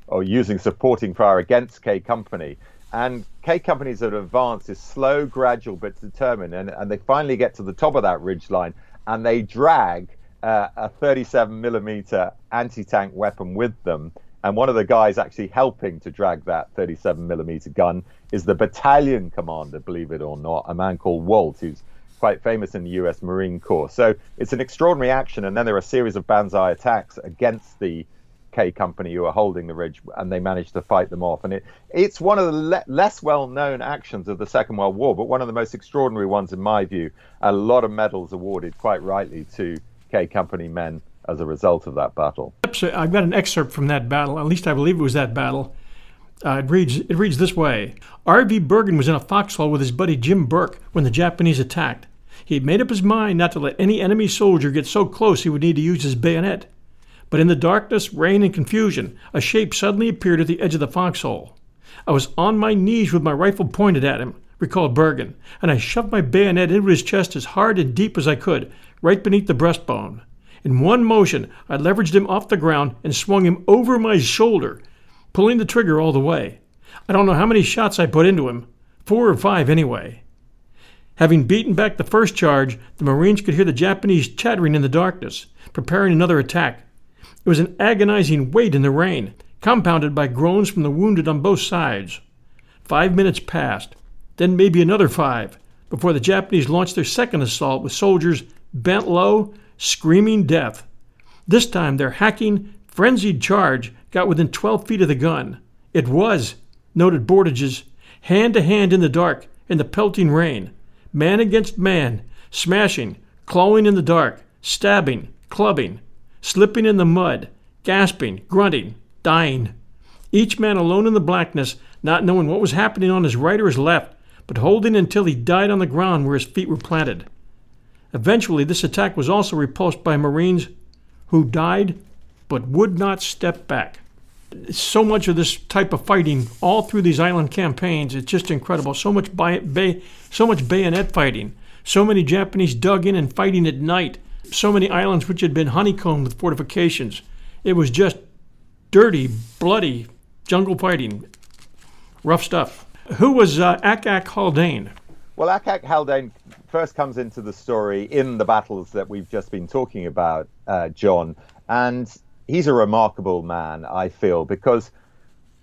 or using supporting fire against K Company. And K Company's advance is slow, gradual, but determined. And, and they finally get to the top of that ridge line and they drag uh, a 37 millimeter anti tank weapon with them and one of the guys actually helping to drag that 37 millimeter gun is the battalion commander, believe it or not, a man called Walt, who's quite famous in the U.S. Marine Corps. So it's an extraordinary action, and then there are a series of Banzai attacks against the K Company who are holding the ridge, and they manage to fight them off. And it it's one of the le- less well-known actions of the Second World War, but one of the most extraordinary ones in my view. A lot of medals awarded, quite rightly, to K Company men as a result of that battle. I've got an excerpt from that battle. At least I believe it was that battle. Uh, it reads it reads this way: R.V. Burgin was in a foxhole with his buddy Jim Burke when the Japanese attacked. He had made up his mind not to let any enemy soldier get so close he would need to use his bayonet. But in the darkness, rain, and confusion, a shape suddenly appeared at the edge of the foxhole. I was on my knees with my rifle pointed at him, recalled Burgin, and I shoved my bayonet into his chest as hard and deep as I could, right beneath the breastbone. In one motion, I leveraged him off the ground and swung him over my shoulder, pulling the trigger all the way. I don't know how many shots I put into him, four or five anyway. Having beaten back the first charge, the Marines could hear the Japanese chattering in the darkness, preparing another attack. It was an agonizing wait in the rain, compounded by groans from the wounded on both sides. Five minutes passed, then maybe another five, before the Japanese launched their second assault with soldiers bent low screaming death. This time their hacking, frenzied charge got within 12 feet of the gun. It was, noted Bordages, hand to hand in the dark, in the pelting rain, man against man, smashing, clawing in the dark, stabbing, clubbing, slipping in the mud, gasping, grunting, dying. Each man alone in the blackness, not knowing what was happening on his right or his left, but holding until he died on the ground where his feet were planted. Eventually, this attack was also repulsed by Marines who died but would not step back. So much of this type of fighting all through these island campaigns, it's just incredible. So much bay, bay, so much bayonet fighting. So many Japanese dug in and fighting at night. So many islands which had been honeycombed with fortifications. It was just dirty, bloody jungle fighting. Rough stuff. Who was uh, Ack-Ack Haldane? Well, Ack-Ack Haldane first comes into the story in the battles that we've just been talking about, uh, John. And he's a remarkable man, I feel, because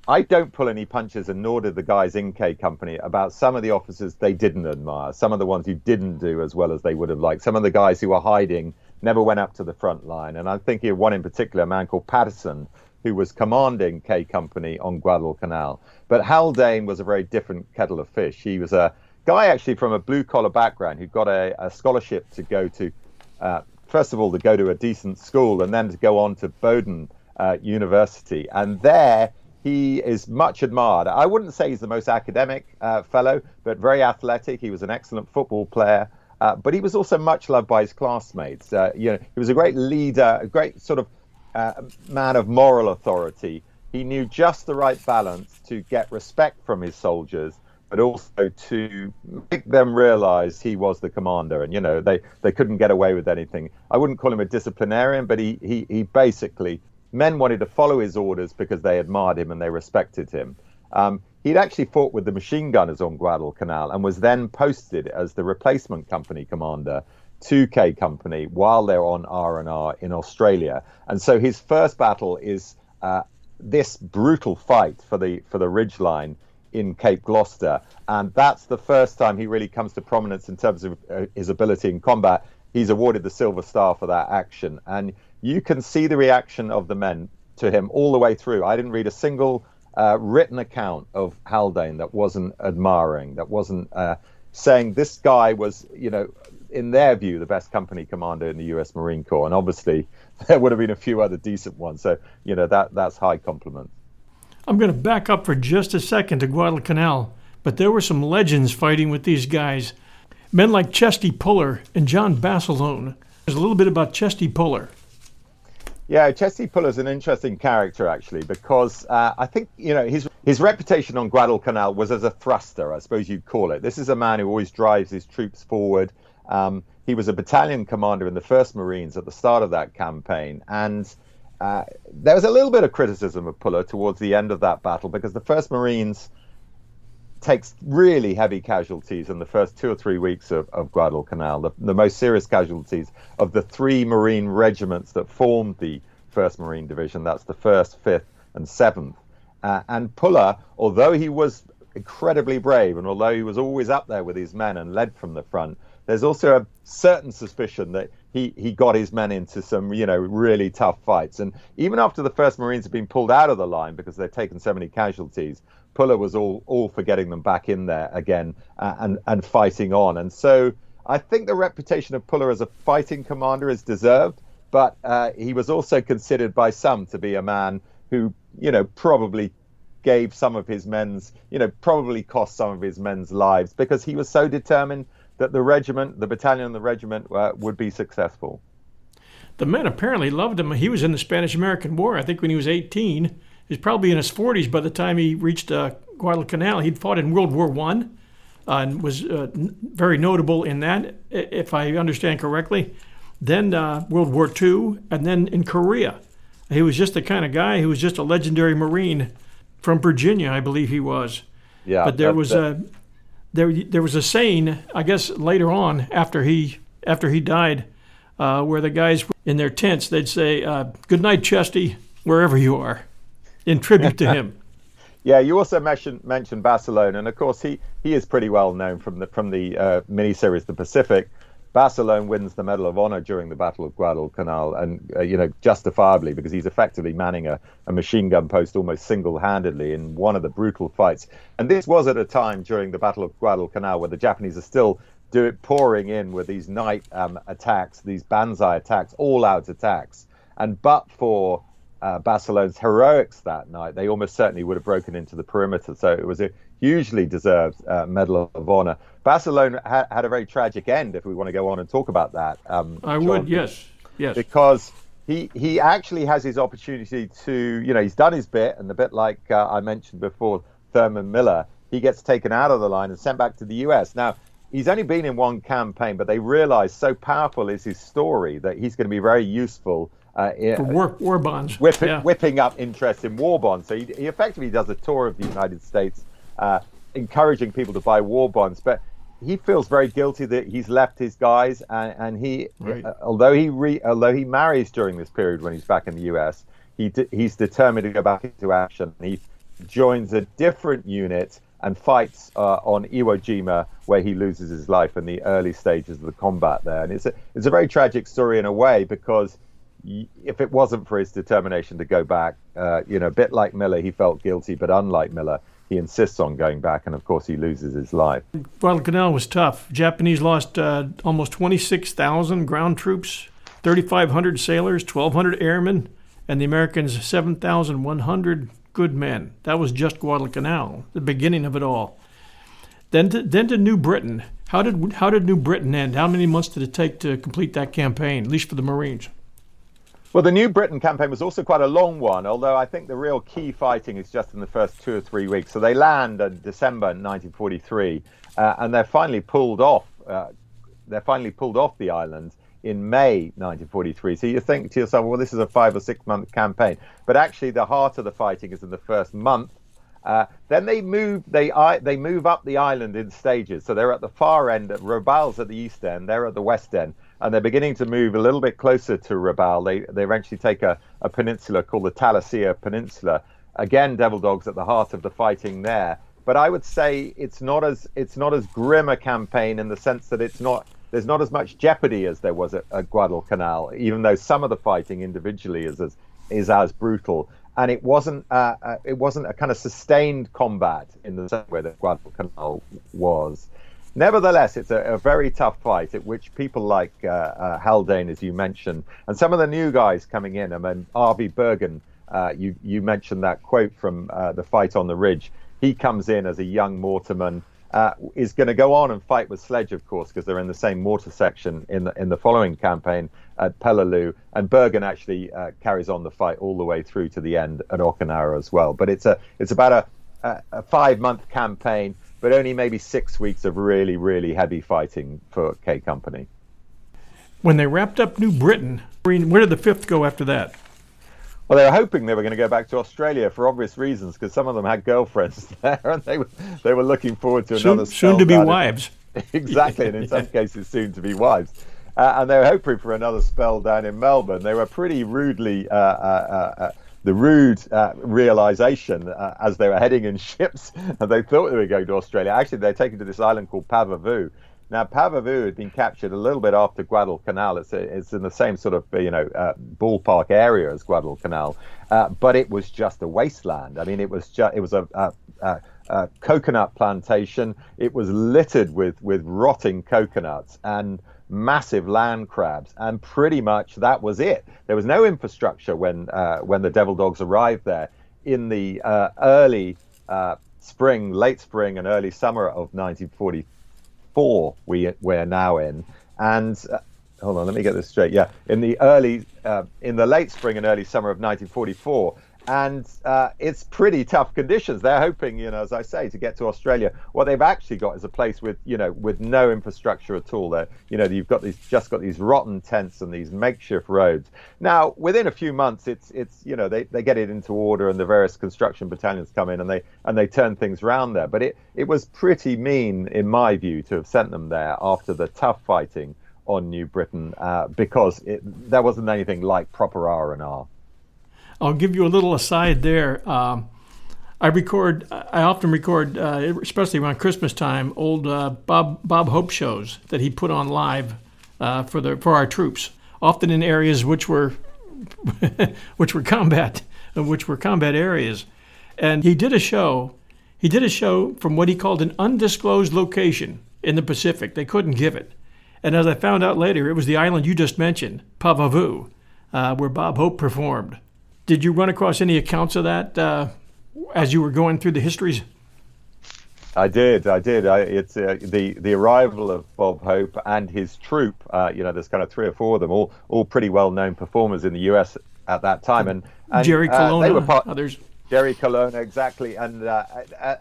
I don't pull any punches, and nor did the guys in K Company about some of the officers they didn't admire, some of the ones who didn't do as well as they would have liked, some of the guys who were hiding, never went up to the front line. And I'm thinking of one in particular, a man called Patterson, who was commanding K Company on Guadalcanal. But Haldane was a very different kettle of fish. He was a guy actually from a blue collar background who got a, a scholarship to go to, uh, first of all, to go to a decent school and then to go on to Bowdoin uh, University. And there he is much admired. I wouldn't say he's the most academic uh, fellow, but very athletic. He was an excellent football player. Uh, but he was also much loved by his classmates. Uh, you know, he was a great leader, a great sort of uh, man of moral authority. He knew just the right balance to get respect from his soldiers, but also to make them realize he was the commander. And you know, they they couldn't get away with anything. I wouldn't call him a disciplinarian, but he he, he basically men wanted to follow his orders because they admired him and they respected him. Um, he'd actually fought with the machine gunners on Guadalcanal and was then posted as the replacement company commander 2k Company while they're on R&R in Australia. And so his first battle is uh, this brutal fight for the for the ridge line in Cape Gloucester, and that's the first time he really comes to prominence in terms of uh, his ability in combat. He's awarded the Silver Star for that action, and you can see the reaction of the men to him all the way through. I didn't read a single uh, written account of Haldane that wasn't admiring, that wasn't uh, saying this guy was, you know, in their view, the best company commander in the U.S. Marine Corps. And obviously, there would have been a few other decent ones. So, you know, that that's high compliment. I'm going to back up for just a second to Guadalcanal, but there were some legends fighting with these guys. Men like Chesty Puller and John Basilone. There's a little bit about Chesty Puller. Yeah, Chesty Puller's an interesting character actually because uh, I think you know his his reputation on Guadalcanal was as a thruster, I suppose you'd call it. This is a man who always drives his troops forward. Um, he was a battalion commander in the First Marines at the start of that campaign, and uh, there was a little bit of criticism of Puller towards the end of that battle because the First Marines takes really heavy casualties in the first two or three weeks of, of Guadalcanal, the, the most serious casualties of the three Marine regiments that formed the 1st Marine Division. That's the 1st, 5th, and 7th. Uh, and Puller, although he was incredibly brave and although he was always up there with his men and led from the front, there's also a certain suspicion that he, he got his men into some, you know, really tough fights. And even after the first Marines had been pulled out of the line because they'd taken so many casualties, Puller was all all for getting them back in there again uh, and and fighting on. And so I think the reputation of Puller as a fighting commander is deserved, but uh, he was also considered by some to be a man who you know probably gave some of his men's you know probably cost some of his men's lives because he was so determined that the regiment, the battalion, and the regiment uh, would be successful. The men apparently loved him. He was in the Spanish American War, I think, when he was 18 He's probably in his 40s by the time he reached uh, Guadalcanal. He'd fought in World War One, uh, and was uh, very notable in that, if I understand correctly. Then uh, World War Two, and then in Korea. He was just the kind of guy who was just a legendary Marine from Virginia, I believe he was. Yeah. But there was a there there was a saying, I guess later on after he after he died, uh, where the guys in their tents they'd say, uh, "Good night, Chesty, wherever you are." in tribute to him. yeah, you also mentioned mentioned Basilone, and of course he he is pretty well known from the from the uh, miniseries The Pacific. Basilone wins the Medal of Honor during the Battle of Guadalcanal, and uh, you know justifiably because he's effectively manning a, a machine gun post almost single-handedly in one of the brutal fights. And this was at a time during the Battle of Guadalcanal where the Japanese are still do it pouring in with these night um, attacks, these banzai attacks, all-out attacks. And but for uh, Basilone's heroics that night, they almost certainly would have broken into the perimeter. So it was a hugely deserved uh, Medal of Honor. Basilone ha- had a very tragic end, if we want to go on and talk about that. Um, I would, yes, yes. Because he he actually has his opportunity to, you know, he's done his bit, and a bit like uh, I mentioned before, Thurman Miller, he gets taken out of the line and sent back to the U.S. Now, he's only been in one campaign, but they realize so powerful is his story that he's going to be very useful uh, war, war bonds. Whipping, yeah. whipping up interest in war bonds. So he, he, effectively does a tour of the United States, uh, encouraging people to buy war bonds. But he feels very guilty that he's left his guys, and, and he, right. uh, although he re, although he marries during this period when he's back in the U.S., he he's determined to go back into action. He joins a different unit and fights uh, on Iwo Jima, where he loses his life in the early stages of the combat there. And it's a, it's a very tragic story in a way because if it wasn't for his determination to go back, uh, you know, a bit like Miller, he felt guilty, but unlike Miller, he insists on going back, and of course, he loses his life. Guadalcanal was tough. Japanese lost uh, almost 26,000 ground troops, 3,500 sailors, 1,200 airmen, and the Americans 7,100 good men. That was just Guadalcanal, the beginning of it all. Then to, then to New Britain. How did how did New Britain end? How many months did it take to complete that campaign, at least for the Marines? Well, the New Britain campaign was also quite a long one, although I think the real key fighting is just in the first two or three weeks. So they land in December 1943, uh, and they're finally pulled off. Uh, they're finally pulled off the island in May 1943. So you think to yourself, well, this is a five or six month campaign, but actually the heart of the fighting is in the first month. Uh, then they move they they move up the island in stages. So they're at the far end. Of Rabaul's at the east end. They're at the west end and they're beginning to move a little bit closer to Rabaul. They they eventually take a, a peninsula called the Talasea Peninsula. Again, Devil Dogs at the heart of the fighting there. But I would say it's not as it's not as grim a campaign in the sense that it's not there's not as much jeopardy as there was at, at Guadalcanal, even though some of the fighting individually is as is as brutal. And it wasn't uh, it wasn't a kind of sustained combat in the same way that Guadalcanal was. Nevertheless, it's a, a, very tough fight at which people like uh, uh, Haldane, as you mentioned, and some of the new guys coming in. I mean, R.V. Burgin, uh, you, you mentioned that quote from uh, the fight on the Ridge. He comes in as a young mortarman, uh, is going to go on and fight with Sledge, of course, because they're in the same mortar section in the, in the following campaign at Peleliu. And Burgin actually uh, carries on the fight all the way through to the end at Okinawa as well. But it's, a, it's about a, a, a five month campaign but only maybe six weeks of really, really heavy fighting for K Company. When they wrapped up New Britain, where did the fifth go after that? Well, they were hoping they were going to go back to Australia for obvious reasons, because some of them had girlfriends there, and they were they were looking forward to another soon, soon to be wives. exactly, and in some cases soon to be wives. Uh, and they were hoping for another spell down in Melbourne. They were pretty rudely uh, uh, uh the rude uh, realization uh, as they were heading in ships and they thought they were going to Australia. Actually, they're taken to this island called Pavuvu. Now, Pavuvu had been captured a little bit after Guadalcanal. It's, a, it's in the same sort of, you know, uh, ballpark area as Guadalcanal, uh, but it was just a wasteland. I mean, it was just, it was a, a, a, a coconut plantation. It was littered with, with rotting coconuts and massive land crabs, and pretty much that was it. There was no infrastructure when uh, when the Devil Dogs arrived there in the uh, early uh, spring, late spring, and early summer of 1944. We we're now in, and uh, hold on, let me get this straight. Yeah, in the early, uh, in the late spring and early summer of 1944, and uh, it's pretty tough conditions. They're hoping, you know, as I say, to get to Australia. What they've actually got is a place with, you know, with no infrastructure at all. There, you know, you've got these just got these rotten tents and these makeshift roads. Now, within a few months, it's it's you know they, they get it into order and the various construction battalions come in and they and they turn things around there. But it it was pretty mean, in my view, to have sent them there after the tough fighting on New Britain uh, because it, there wasn't anything like proper R and R. I'll give you a little aside there. Um, I record. I often record, uh, especially around Christmas time, old uh, Bob Bob Hope shows that he put on live uh, for the for our troops, often in areas which were which were combat which were combat areas. And he did a show. He did a show from what he called an undisclosed location in the Pacific. They couldn't give it. And as I found out later, it was the island you just mentioned, Pavuvu, uh, where Bob Hope performed. Did you run across any accounts of that uh, as you were going through the histories? I did, I did. I, it's uh, the the arrival of Bob Hope and his troupe. Uh, you know, there's kind of three or four of them, all all pretty well known performers in the U.S. at that time, and, and Jerry Colonna, uh, they were part, others. Jerry Colonna, exactly, and uh,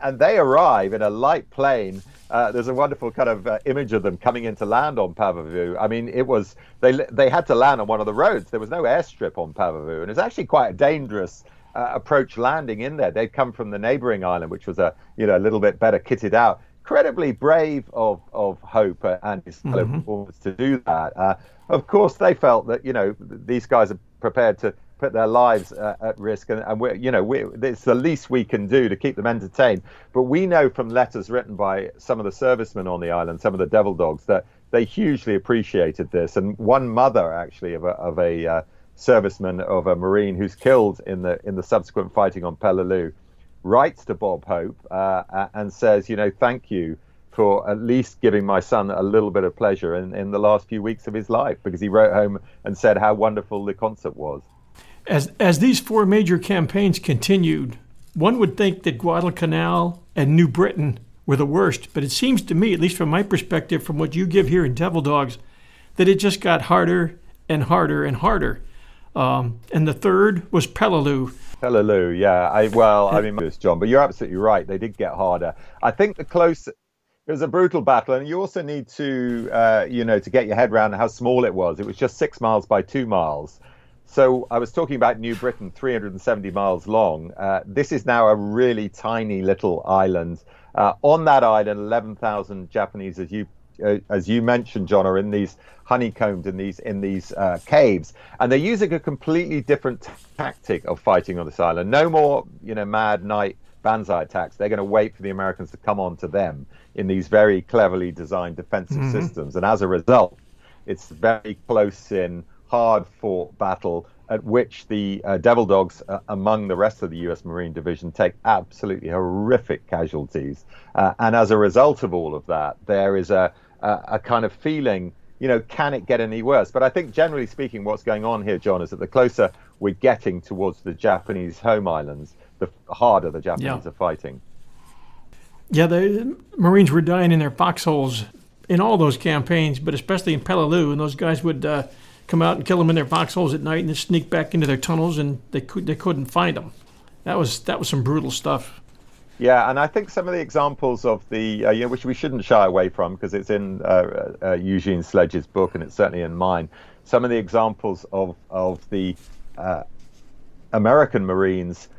and they arrive in a light plane. Uh, there's a wonderful kind of uh, image of them coming in to land on Pavuvu. I mean, it was they they had to land on one of the roads. There was no airstrip on Pavuvu, and it's actually quite a dangerous uh, approach landing in there. They'd come from the neighboring island, which was a you know a little bit better kitted out. Incredibly brave of of Hope and his fellow mm-hmm. performers to do that. Uh, of course, they felt that you know these guys are prepared to put their lives uh, at risk, and, and we're, you know, we're, it's the least we can do to keep them entertained. But we know from letters written by some of the servicemen on the island, some of the devil dogs, that they hugely appreciated this. And one mother, actually, of a, of a uh, serviceman of a marine who's killed in the in the subsequent fighting on Peleliu, writes to Bob Hope uh, and says, you know, thank you for at least giving my son a little bit of pleasure in, in the last few weeks of his life because he wrote home and said how wonderful the concert was. As, as these four major campaigns continued, one would think that Guadalcanal and New Britain were the worst. But it seems to me, at least from my perspective, from what you give here in Devil Dogs, that it just got harder and harder and harder. Um, and the third was Peleliu. Peleliu, yeah. I well, I mean, John, but you're absolutely right. They did get harder. I think the close. It was a brutal battle, and you also need to, uh, you know, to get your head around how small it was. It was just six miles by two miles. So I was talking about New Britain, 370 miles long. Uh, this is now a really tiny little island. Uh, on that island, 11,000 Japanese, as you uh, as you mentioned, John, are in these honeycombed in these in these uh, caves, and they're using a completely different tactic of fighting on this island. No more, you know, mad night banzai attacks. They're going to wait for the Americans to come on to them in these very cleverly designed defensive mm-hmm. systems, and as a result, it's very close in, hard fought battle at which the uh, Devil Dogs, uh, among the rest of the U.S. Marine Division, take absolutely horrific casualties. Uh, and as a result of all of that, there is a, a, a, kind of feeling, you know, can it get any worse? But I think generally speaking, what's going on here, John, is that the closer we're getting towards the Japanese home islands, the harder the Japanese yeah. are fighting. Yeah, the Marines were dying in their foxholes in all those campaigns, but especially in Peleliu, and those guys would uh, come out and kill them in their foxholes at night and then sneak back into their tunnels, and they could they couldn't find them. That was that was some brutal stuff. Yeah, and I think some of the examples of the, uh, you know, which we shouldn't shy away from because it's in uh, uh, Eugene Sledge's book and it's certainly in mine. Some of the examples of of the uh, American Marines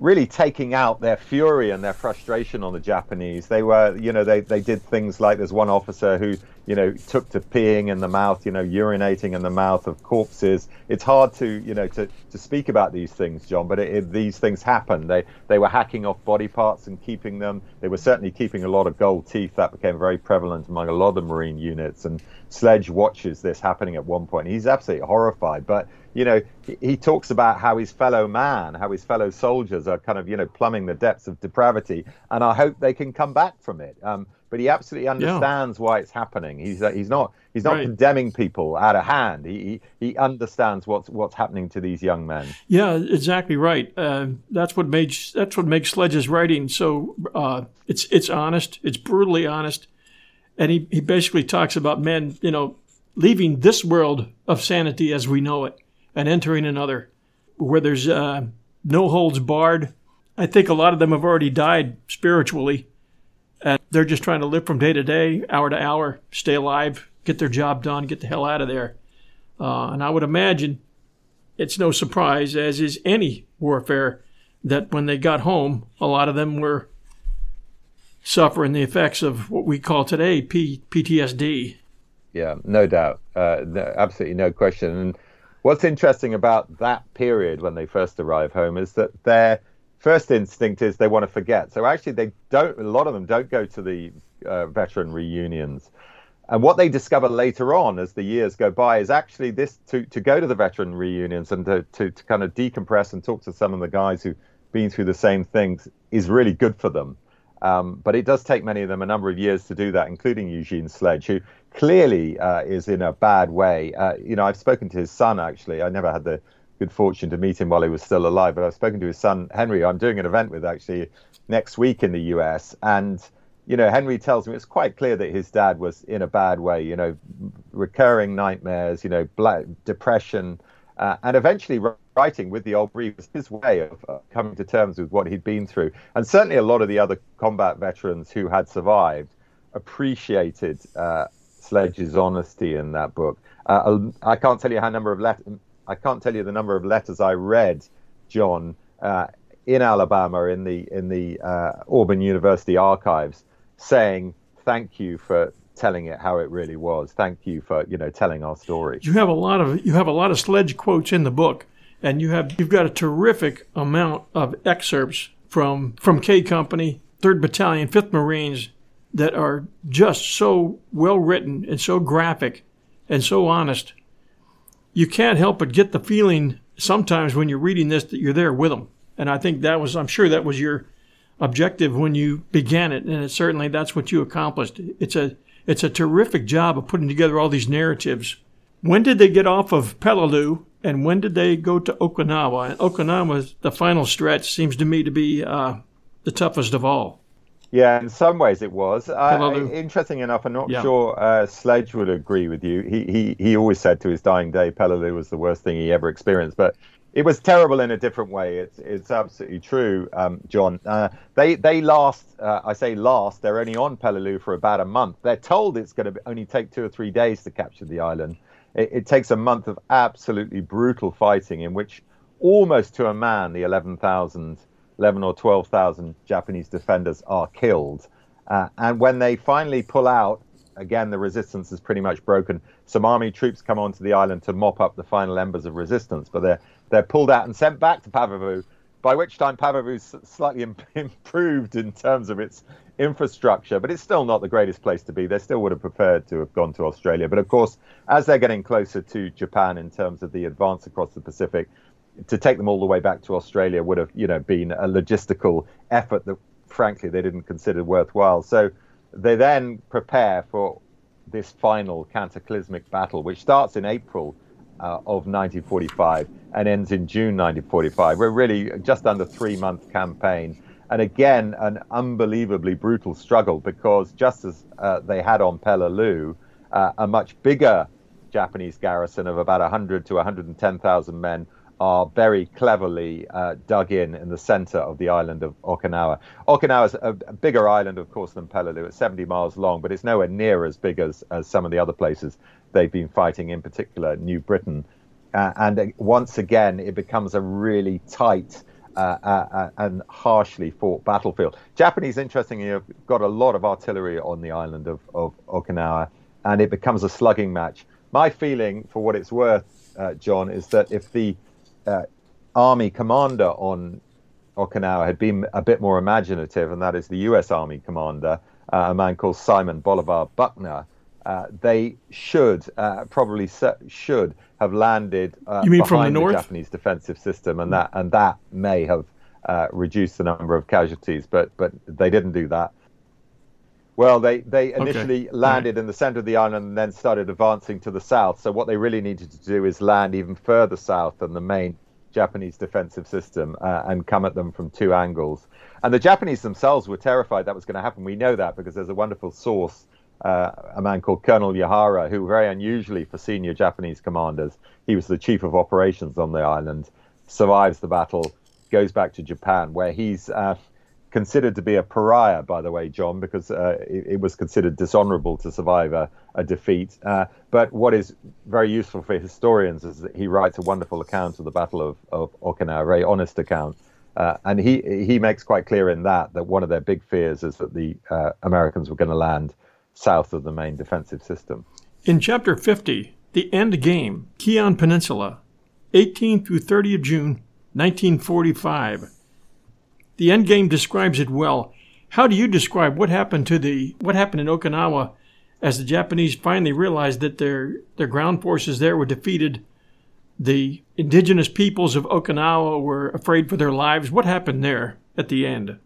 really taking out their fury and their frustration on the Japanese. They were, you know, they, they did things like there's one officer who, you know, took to peeing in the mouth, you know, urinating in the mouth of corpses. It's hard to, you know, to, to speak about these things, John, but it, it, these things happen. They they were hacking off body parts and keeping them. They were certainly keeping a lot of gold teeth. That became very prevalent among a lot of the Marine units. And Sledge watches this happening at one point. He's absolutely horrified, but you know, he, he, talks about how his fellow man, how his fellow soldiers are kind of, you know, plumbing the depths of depravity, and I hope they can come back from it. Um, but he absolutely understands yeah. why it's happening. He's uh, he's not he's not right. condemning people out of hand. He, he, he understands what's what's happening to these young men. Yeah, exactly right. Uh, that's what makes that's what makes Sledge's writing so uh, it's it's honest. It's brutally honest, and he he basically talks about men, you know, leaving this world of sanity as we know it and entering another where there's uh, no holds barred. I think a lot of them have already died spiritually, they're just trying to live from day to day, hour to hour, stay alive, get their job done, get the hell out of there. Uh, and I would imagine it's no surprise, as is any warfare, that when they got home, a lot of them were suffering the effects of what we call today P- PTSD. Yeah, no doubt, uh, no, absolutely no question. And what's interesting about that period when they first arrive home is that their first instinct is they want to forget. So actually, they don't. A lot of them don't go to the uh, veteran reunions. And what they discover later on as the years go by is actually this to, to go to the veteran reunions and to, to, to kind of decompress and talk to some of the guys who've been through the same things is really good for them. Um, but it does take many of them a number of years to do that, including Eugene Sledge, who clearly uh, is in a bad way. Uh, you know, I've spoken to his son actually. I never had the good fortune to meet him while he was still alive, but I've spoken to his son Henry. I'm doing an event with actually next week in the U.S. and you know, Henry tells me it's quite clear that his dad was in a bad way. You know, recurring nightmares. You know, black depression. Uh, and eventually writing with the Old Breed was his way of uh, coming to terms with what he'd been through. And certainly a lot of the other combat veterans who had survived appreciated uh, Sledge's honesty in that book. Uh, I can't tell you how number of let- I can't tell you the number of letters I read, John, uh, in Alabama in the in the uh, Auburn University archives, saying thank you for telling it how it really was. Thank you for you know telling our story. You have a lot of you have a lot of Sledge quotes in the book, and you have you've got a terrific amount of excerpts from from K Company, Third Battalion, Fifth Marines, that are just so well written and so graphic and so honest. You can't help but get the feeling sometimes when you're reading this that you're there with them. And I think that was, I'm sure that was your objective when you began it. And it, certainly that's what you accomplished. It's a, it's a terrific job of putting together all these narratives. When did they get off of Peleliu and when did they go to Okinawa? And Okinawa, the final stretch, seems to me to be uh, the toughest of all. Yeah, in some ways it was. Uh, interesting enough, I'm not yeah. sure uh, Sledge would agree with you. He, he he always said to his dying day, Peleliu was the worst thing he ever experienced. But it was terrible in a different way. It's it's absolutely true, um, John. Uh, they they last. Uh, I say last. They're only on Peleliu for about a month. They're told it's going to only take two or three days to capture the island. It, it takes a month of absolutely brutal fighting in which almost to a man the 11,000 11 or 12,000 Japanese defenders are killed. Uh, and when they finally pull out, again, the resistance is pretty much broken. Some army troops come onto the island to mop up the final embers of resistance, but they're, they're pulled out and sent back to Pavuvu, by which time Pavuvu's slightly improved in terms of its infrastructure, but it's still not the greatest place to be. They still would have preferred to have gone to Australia. But of course, as they're getting closer to Japan in terms of the advance across the Pacific, to take them all the way back to Australia would have, you know, been a logistical effort that, frankly, they didn't consider worthwhile. So they then prepare for this final cataclysmic battle, which starts in April uh, of 1945 and ends in June 1945. We're really just under three month campaign. And again, an unbelievably brutal struggle because just as uh, they had on Peleliu, uh, a much bigger Japanese garrison of about 100 to 110,000 men are very cleverly uh, dug in in the center of the island of Okinawa. Okinawa is a, a, bigger island, of course, than Peleliu. It's 70 miles long, but it's nowhere near as big as, as some of the other places they've been fighting, in particular New Britain. Uh, and uh, once again, it becomes a really tight uh, uh, uh, and harshly fought battlefield. Japanese, interestingly, have got a lot of artillery on the island of, of Okinawa, and it becomes a slugging match. My feeling, for what it's worth, John, is that if the uh, army commander on Okinawa had been a bit more imaginative, and that is the U.S. Army commander, uh, a man called Simon Bolivar Buckner. Uh, they should uh, probably should have landed uh, you mean behind from the, north? the Japanese defensive system, and that and that may have uh, reduced the number of casualties, but but they didn't do that. Well, they, they initially okay. landed right. in the center of the island and then started advancing to the south. So what they really needed to do is land even further south than the main Japanese defensive system uh, and come at them from two angles. And the Japanese themselves were terrified that was going to happen. We know that because there's a wonderful source, uh, a man called Colonel Yahara, who very unusually for senior Japanese commanders, he was the chief of operations on the island, survives the battle, goes back to Japan, where he's uh, considered to be a pariah, by the way, John, because uh, it, it, was considered dishonorable to survive a, a defeat. Uh, but what is very useful for historians is that he writes a wonderful account of the Battle of, of Okinawa, a very honest account. Uh, and he, he makes quite clear in that that one of their big fears is that the uh, Americans were going to land south of the main defensive system. In chapter 50, The End Game, Kiyan Peninsula, 18 through 30 of June, 1945. The Endgame describes it well. How do you describe what happened to the what happened in Okinawa as the Japanese finally realized that their their ground forces there were defeated? The indigenous peoples of Okinawa were afraid for their lives. What happened there at the end?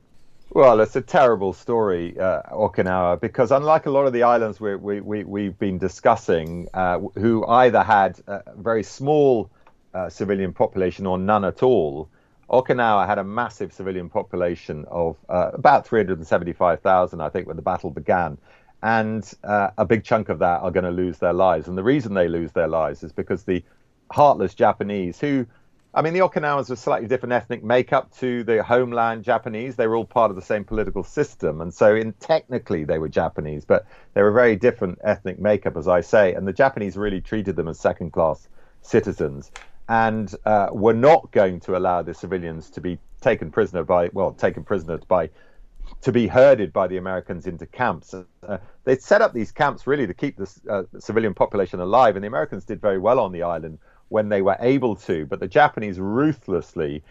Well, it's a terrible story, uh, Okinawa, because unlike a lot of the islands we, we, we, we've been discussing, uh, who either had a very small uh, civilian population or none at all, Okinawa had a massive civilian population of uh, about 375,000, I think, when the battle began. And uh, a big chunk of that are going to lose their lives. And the reason they lose their lives is because the heartless Japanese, who, I mean, the Okinawans were slightly different ethnic makeup to the homeland Japanese. They were all part of the same political system. And so, in technically, they were Japanese, but they were very different ethnic makeup, as I say. And the Japanese really treated them as second class citizens and uh, were not going to allow the civilians to be taken prisoner by, well, taken prisoner by, to be herded by the Americans into camps. Uh, they set up these camps really to keep the uh, civilian population alive, and the Americans did very well on the island when they were able to, but the Japanese ruthlessly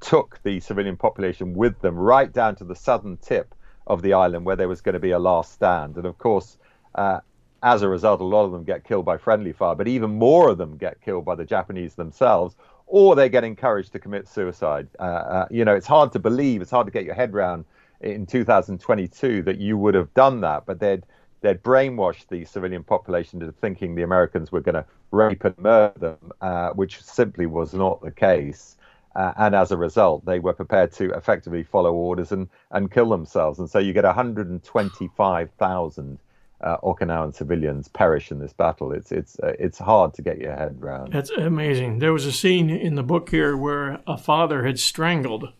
took the civilian population with them right down to the southern tip of the island where there was going to be a last stand. And of course, uh, as a result, a lot of them get killed by friendly fire, but even more of them get killed by the Japanese themselves, or they get encouraged to commit suicide. Uh, uh, you know, it's hard to believe, it's hard to get your head around in 2022 that you would have done that, but they'd they'd brainwashed the civilian population into thinking the Americans were going to rape and murder them, uh, which simply was not the case. Uh, and as a result, they were prepared to effectively follow orders and, and kill themselves. And so you get 125,000 uh, Okinawan civilians perish in this battle. It's it's uh, it's hard to get your head around. That's amazing. There was a scene in the book here where a father had strangled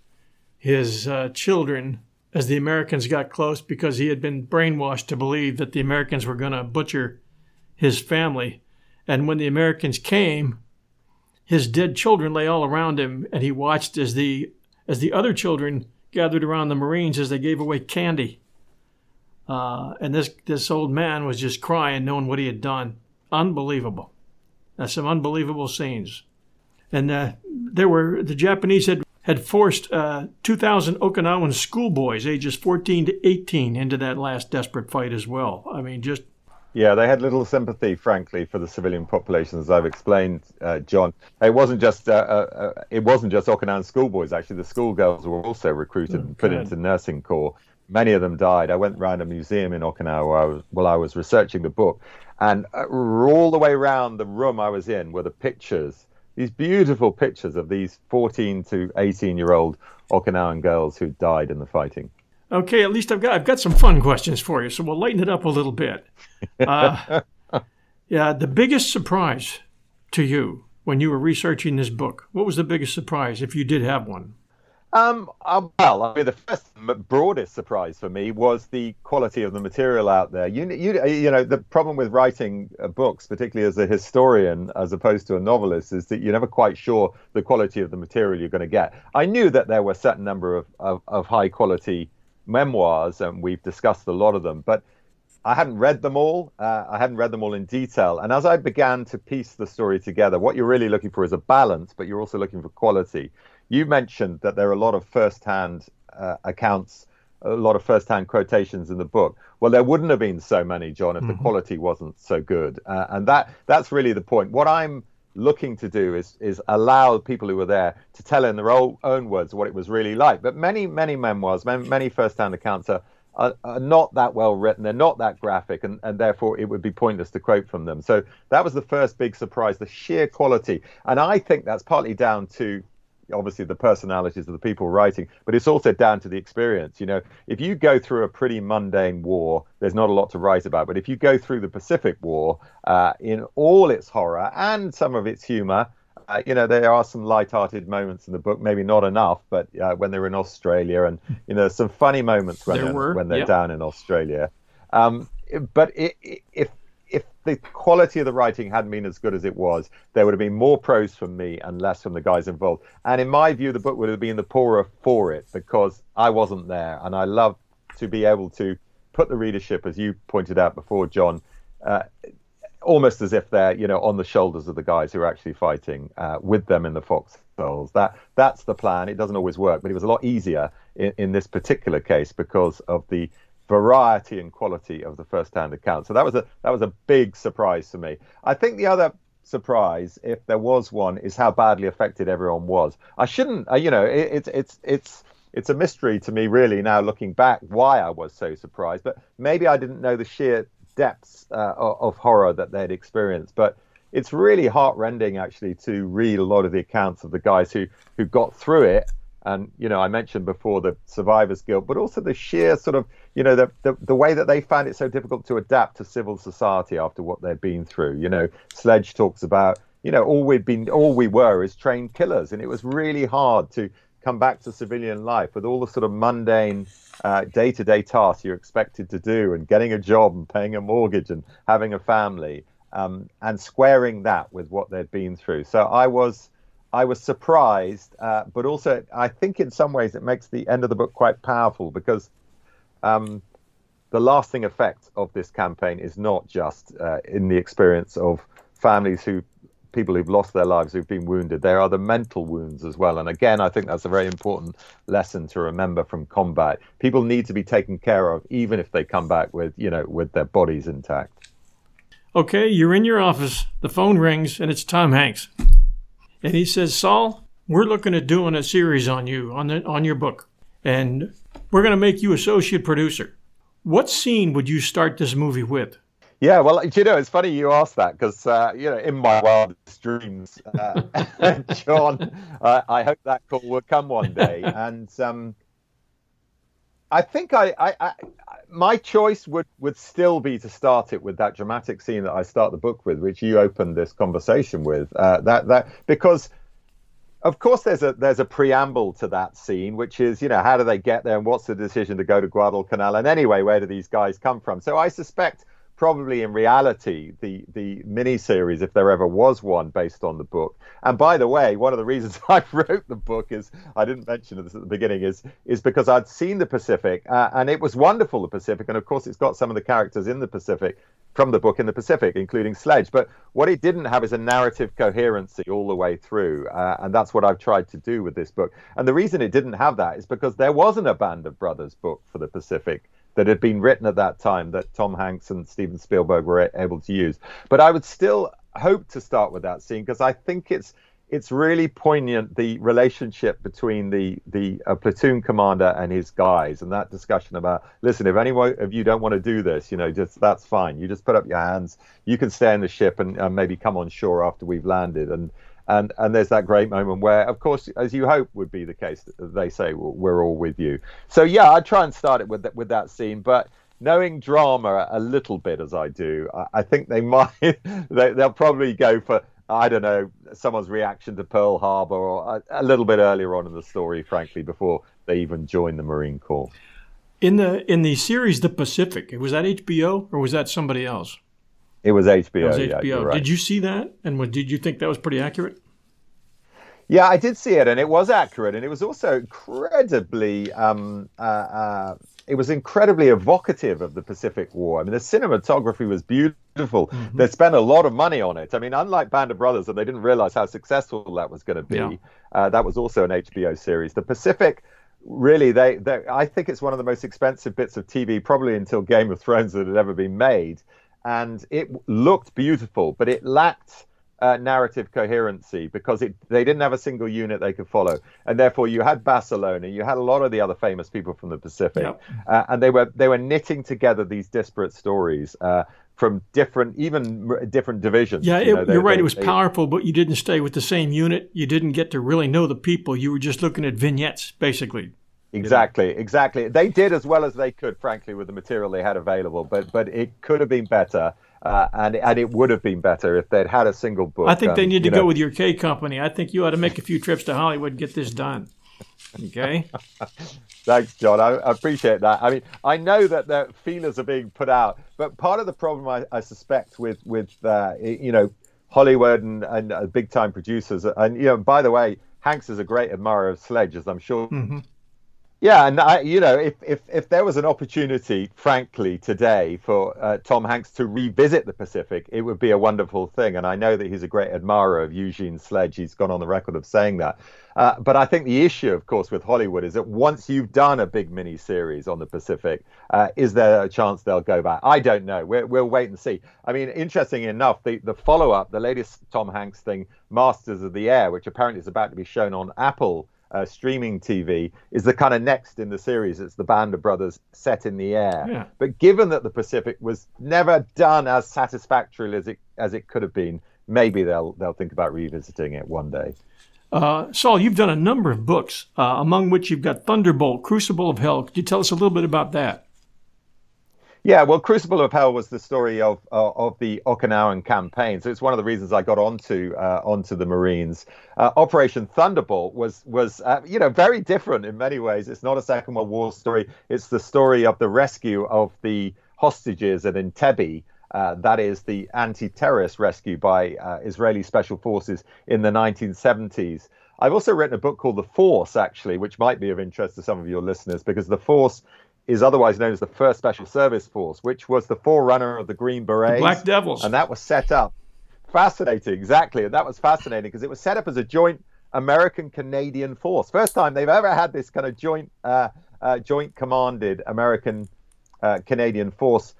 his uh, children as the Americans got close because he had been brainwashed to believe that the Americans were going to butcher his family. And when the Americans came, his dead children lay all around him, and he watched as the as the other children gathered around the Marines as they gave away candy. Uh, and this this old man was just crying, knowing what he had done. Unbelievable. That's some unbelievable scenes. And uh, there were the Japanese had had forced uh, 2,000 Okinawan schoolboys, ages 14 to 18, into that last desperate fight as well. I mean, just yeah, they had little sympathy, frankly, for the civilian population, as I've explained, uh, John. It wasn't just uh, uh, it wasn't just Okinawan schoolboys. Actually, the schoolgirls were also recruited oh, and put into nursing corps. Many of them died. I went around a museum in Okinawa while I was, while I was researching the book, and uh, all the way around the room I was in were the pictures, these beautiful pictures of these 14 to 18 year old Okinawan girls who died in the fighting. Okay, at least I've got I've got some fun questions for you, so we'll lighten it up a little bit. Uh, yeah, the biggest surprise to you when you were researching this book, what was the biggest surprise, if you did have one? Um, uh, well, I mean, the first broadest surprise for me was the quality of the material out there. You, you, you know, the problem with writing uh, books, particularly as a historian as opposed to a novelist, is that you're never quite sure the quality of the material you're going to get. I knew that there were a certain number of, of, of high quality memoirs, and we've discussed a lot of them. But I hadn't read them all. Uh, I hadn't read them all in detail. And as I began to piece the story together, what you're really looking for is a balance, but you're also looking for quality. You mentioned that there are a lot of first-hand uh, accounts, a lot of first-hand quotations in the book. Well, there wouldn't have been so many, John, if mm-hmm. the quality wasn't so good. Uh, and that that's really the point. What I'm looking to do is is allow people who were there to tell in their own, own words what it was really like. But many many memoirs, many, many first-hand accounts are, are, are, not that well written. They're not that graphic, and, and therefore it would be pointless to quote from them. So that was the first big surprise: the sheer quality. And I think that's partly down to obviously the personalities of the people writing, but it's also down to the experience. You know, if you go through a pretty mundane war, there's not a lot to write about. But if you go through the Pacific War uh, in all its horror and some of its humor, uh, you know, there are some light-hearted moments in the book. Maybe not enough, but uh, when they're in Australia, and you know, some funny moments when they're, when they're down in Australia. Um, but it, it, if if the quality of the writing hadn't been as good as it was, there would have been more prose from me and less from the guys involved. And in my view, the book would have been the poorer for it because I wasn't there. And I love to be able to put the readership, as you pointed out before, John, uh, almost as if they're you know on the shoulders of the guys who are actually fighting uh, with them in the foxholes. That that's the plan. It doesn't always work, but it was a lot easier in, in this particular case because of the variety and quality of the first-hand account. So that was a that was a big surprise to me. I think the other surprise, if there was one, is how badly affected everyone was. I shouldn't, uh, you know, it, it's it's it's it's a mystery to me really now looking back why I was so surprised. But maybe I didn't know the sheer depths uh, of horror that they'd experienced. But it's really heartrending actually to read a lot of the accounts of the guys who who got through it and you know, I mentioned before the survivors guilt, but also the sheer sort of, you know, the, the, the way that they found it so difficult to adapt to civil society after what they've been through. You know, Sledge talks about, you know, all we've been, all we were is trained killers, and it was really hard to come back to civilian life with all the sort of mundane uh, day-to-day tasks you're expected to do, and getting a job and paying a mortgage and having a family, um, and squaring that with what they'd been through. So I was I was surprised, uh, but also I think in some ways it makes the end of the book quite powerful because um, the lasting effect of this campaign is not just uh, in the experience of families who people who've lost their lives who've been wounded. There are the mental wounds as well. And again i think that's a very important lesson to remember from combat. People need to be taken care of even if they come back with you know with their bodies intact. Okay you're in your office. The phone rings and it's tom hanks and he says, Saul, we're looking at doing a series on you, on, the, on your book, and we're going to make you associate producer. What scene would you start this movie with? Yeah, well, you know, it's funny you asked that because, uh, you know, in my wildest dreams, uh, John, uh, I hope that call will come one day. And um, I think I, I, I, my choice would, would still be to start it with that dramatic scene that I start the book with, which you opened this conversation with. Uh, that that because of course, there's a there's a preamble to that scene, which is you know how do they get there and what's the decision to go to Guadalcanal and anyway where do these guys come from? So I suspect probably in reality the the mini series, if there ever was one based on the book. And by the way, one of the reasons I wrote the book is I didn't mention this at the beginning is is because I'd seen the Pacific uh, and it was wonderful the Pacific, and of course it's got some of the characters in the Pacific from the book in the Pacific, including Sledge. But what it didn't have is a narrative coherency all the way through, uh, and that's what I've tried to do with this book. And the reason it didn't have that is because there wasn't a Band of Brothers book for the Pacific that had been written at that time that Tom Hanks and Steven Spielberg were able to use. But I would still hope to start with that scene because I think it's it's really poignant the relationship between the the uh, platoon commander and his guys and that discussion about listen if anyone of you don't want to do this you know just that's fine. You just put up your hands. You can stay in the ship and uh, maybe come on shore after we've landed. And and and there's that great moment where, of course, as you hope would be the case, they say well, we're all with you. So yeah, I try and start it with that, with that scene, but knowing drama a little bit as I do, I, I think they might they, they'll probably go for I don't know someone's reaction to Pearl Harbor or a, a little bit earlier on in the story, frankly, before they even join the Marine Corps. In the in the series The Pacific, was that HBO or was that somebody else? It was HBO. It was HBO. Yeah, right. Did you see that? And what, did you think that was pretty accurate? Yeah, I did see it, and it was accurate, and it was also incredibly. Um, uh, uh, it was incredibly evocative of the Pacific War. I mean, the cinematography was beautiful. Mm-hmm. They spent a lot of money on it. I mean, unlike Band of Brothers, and they didn't realize how successful that was going to be. Yeah. Uh, that was also an HBO series. The Pacific really they, they i think it's one of the most expensive bits of tv probably until game of thrones that had ever been made and it looked beautiful, but it lacked uh, narrative coherency because it, they didn't have a single unit they could follow, and therefore you had Basilone, you had a lot of the other famous people from the Pacific, yep. uh, and they were they were knitting together these disparate stories. Uh, from different, even different divisions. Yeah, you are right. They, it was they, powerful, but you didn't stay with the same unit. You didn't get to really know the people. You were just looking at vignettes, basically. Exactly, you know? exactly. They did as well as they could, frankly, with the material they had available. But but it could have been better, uh, and and it would have been better if they'd had a single book. I think um, they need to know. go with your K company. I think you ought to make a few trips to Hollywood and get this done. Okay. Thanks, John. I, I, appreciate that. I mean, I know that the feelers are being put out, but part of the problem I, I suspect with with uh, you know Hollywood and, and uh, big time producers, and you know, by the way, Hanks is a great admirer of Sledge, as I'm sure. Mm-hmm yeah, and I, you know, if, if if there was an opportunity, frankly, today for uh, Tom Hanks to revisit the Pacific, it would be a wonderful thing. And I know that he's a great admirer of Eugene Sledge. He's gone on the record of saying that. Uh, but I think the issue, of course, with Hollywood is that once you've done a big mini series on the Pacific, uh, is there a chance they'll go back? I don't know. we will wait and see. I mean, interesting enough, the, the follow up, the latest Tom Hanks thing, Masters of the Air, which apparently is about to be shown on Apple uh, streaming TV is the kind of next in the series. It's the Band of Brothers set in the air. Yeah. But given that the Pacific was never done as satisfactorily as it as it could have been, maybe they'll they'll think about revisiting it one day. Uh, Saul, you've done a number of books, uh, among which you've got Thunderbolt, Crucible of Hell. Could you tell us a little bit about that? Yeah, well, Crucible of Hell was the story of uh, of the Okinawan campaign, so it's one of the reasons I got onto uh, onto the Marines. Uh, Operation Thunderbolt was was uh, you know very different in many ways. It's not a Second World War story. It's the story of the rescue of the hostages at Entebbe. Uh, that is the anti-terrorist rescue by uh, Israeli special forces in the 1970s. I've also written a book called The Force, actually, which might be of interest to some of your listeners, because The Force is otherwise known as the First Special Service Force, which was the forerunner of the Green Berets. The Black Devils. And that was set up. Fascinating, exactly. And that was fascinating because it was set up as a joint American Canadian force. First time they've ever had this kind of joint, uh, uh, joint commanded American uh, Canadian force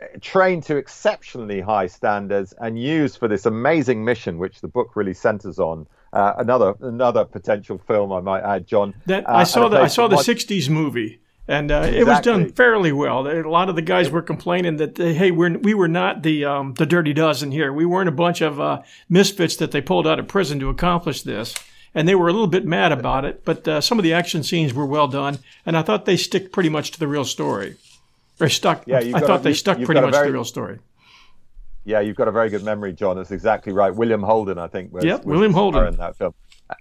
uh, trained to exceptionally high standards and used for this amazing mission, which the book really centers on. Uh, another another potential film I might add, John. That, I uh, saw the I saw the '60s movie and uh, exactly. it was done fairly well. A lot of the guys were complaining that they, hey, we're, we were not the um, the Dirty Dozen here. We weren't a bunch of uh, misfits that they pulled out of prison to accomplish this, and they were a little bit mad about it. But uh, some of the action scenes were well done, and I thought they stick pretty much to the real story. Or stuck. Yeah, I thought a, they stuck pretty much very, to the real story. Yeah, you've got a very good memory, John. That's exactly right. William Holden, I think, was, yep, was William Holden in that film,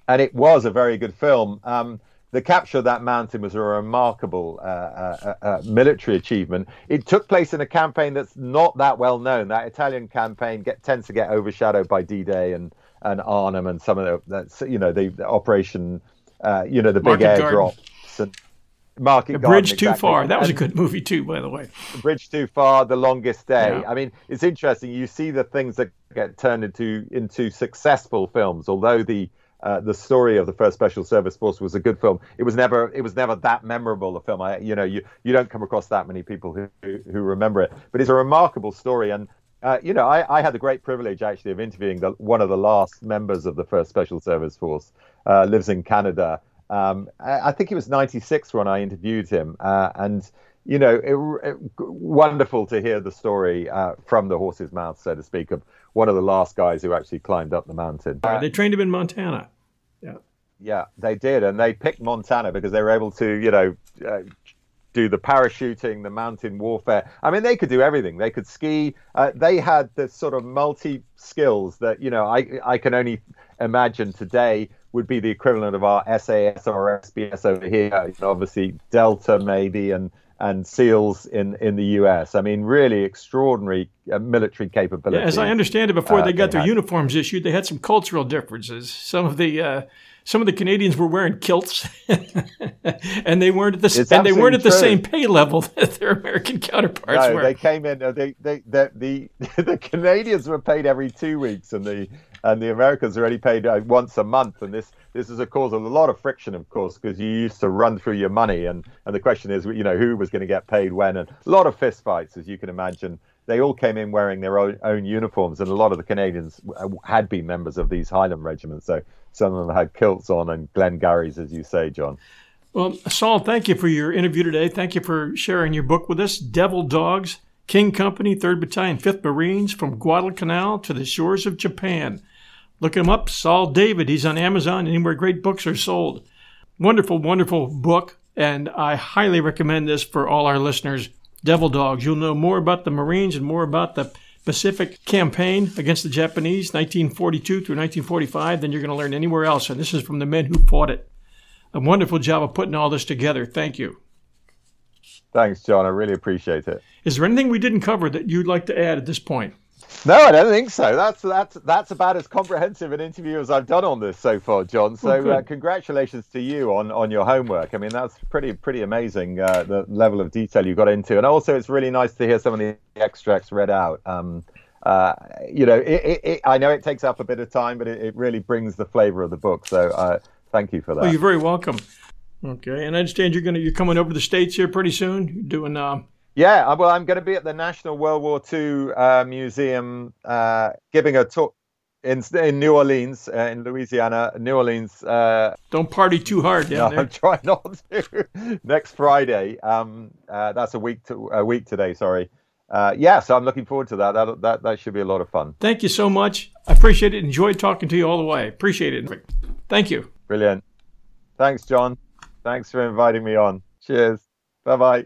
and it was a very good film. Um, the capture of that mountain was a remarkable uh, uh, uh, uh, military achievement. It took place in a campaign that's not that well known. That Italian campaign get, tends to get overshadowed by D-Day and and Arnhem and some of the that's you know the, the operation, uh, you know the big airdrops and Market the Bridge Too Far. That was and a good movie too, by the way. The Bridge Too Far, The Longest Day. Yeah. I mean, it's interesting. You see the things that get turned into into successful films, although the uh, the story of the first special service force was a good film. It was never it was never that memorable a film. I, you know, you you don't come across that many people who who, remember it, but it's a remarkable story. And uh, you know, I, I, had the great privilege actually of interviewing the, one of the last members of the first special service force. Uh, lives in Canada. Um, I, I, think it was '96 when I interviewed him, uh, and you know, it, it, wonderful to hear the story uh, from the horse's mouth, so to speak, of one of the last guys who actually climbed up the mountain. Uh, they trained him in Montana. Yeah. Yeah, they did, and they picked Montana because they were able to, you know, uh, do the parachuting, the mountain warfare. I mean, they could do everything. They could ski. Uh, they had the sort of multi skills that you know I I can only imagine today would be the equivalent of our SAS or SBS over here. You know, obviously Delta maybe and and SEALs in, in the US. I mean, really extraordinary uh, military capability. Yeah, as I understand it, before uh, they got they their had. uniforms issued, they had some cultural differences. Some of the uh, some of the Canadians were wearing kilts, and they weren't at the and they weren't at the true. same pay level that their American counterparts no, were. They came in. Uh, they, they, they, the the Canadians were paid every two weeks, and the and the Americans are only paid uh, once a month. And this this is a cause of a lot of friction, of course, because you used to run through your money, and and the question is, you know, who was going to get paid when, and a lot of fistfights, as you can imagine. They all came in wearing their own, own uniforms, and a lot of the Canadians uh, had been members of these Highland regiments. So some of them had kilts on and Glengarries, as you say, John. Well, Saul, thank you for your interview today. Thank you for sharing your book with us, Devil Dogs, King Company, 3rd Battalion, 5th Marines, from Guadalcanal to the shores of Japan. Look him up, Saul David. He's on Amazon, anywhere great books are sold. Wonderful, wonderful book, and I highly recommend this for all our listeners. Devil Dogs. You'll know more about the Marines and more about the Pacific campaign against the Japanese, 1942 through 1945, than you're going to learn anywhere else. And this is from the men who fought it. A wonderful job of putting all this together. Thank you. Thanks, John. I really appreciate it. Is there anything we didn't cover that you'd like to add at this point? No, I don't think so. That's that's that's about as comprehensive an interview as I've done on this so far, John. So oh, uh, congratulations to you on, on your homework. I mean, that's pretty pretty amazing uh, the level of detail you got into, and also it's really nice to hear some of the extracts read out. Um, uh, you know, it, it, it, I know it takes up a bit of time, but it, really brings the flavor of the book. So uh, thank you for that. Well, you're very welcome. Okay, and I understand you're gonna you're coming over to the states here pretty soon. You're doing uh, yeah, well, I'm going to be at the National World War II uh, Museum uh, giving a talk in, in New Orleans, uh, in Louisiana, New Orleans. Uh, Don't party too hard down no, there. I'm trying not to. Next Friday. Um, uh, that's a week to, a week today. Sorry. Uh, yeah, so I'm looking forward to that. that. That that should be a lot of fun. Thank you so much. I appreciate it. Enjoyed talking to you all the way. Appreciate it. Thank you. Brilliant. Thanks, John. Thanks for inviting me on. Cheers. Bye bye.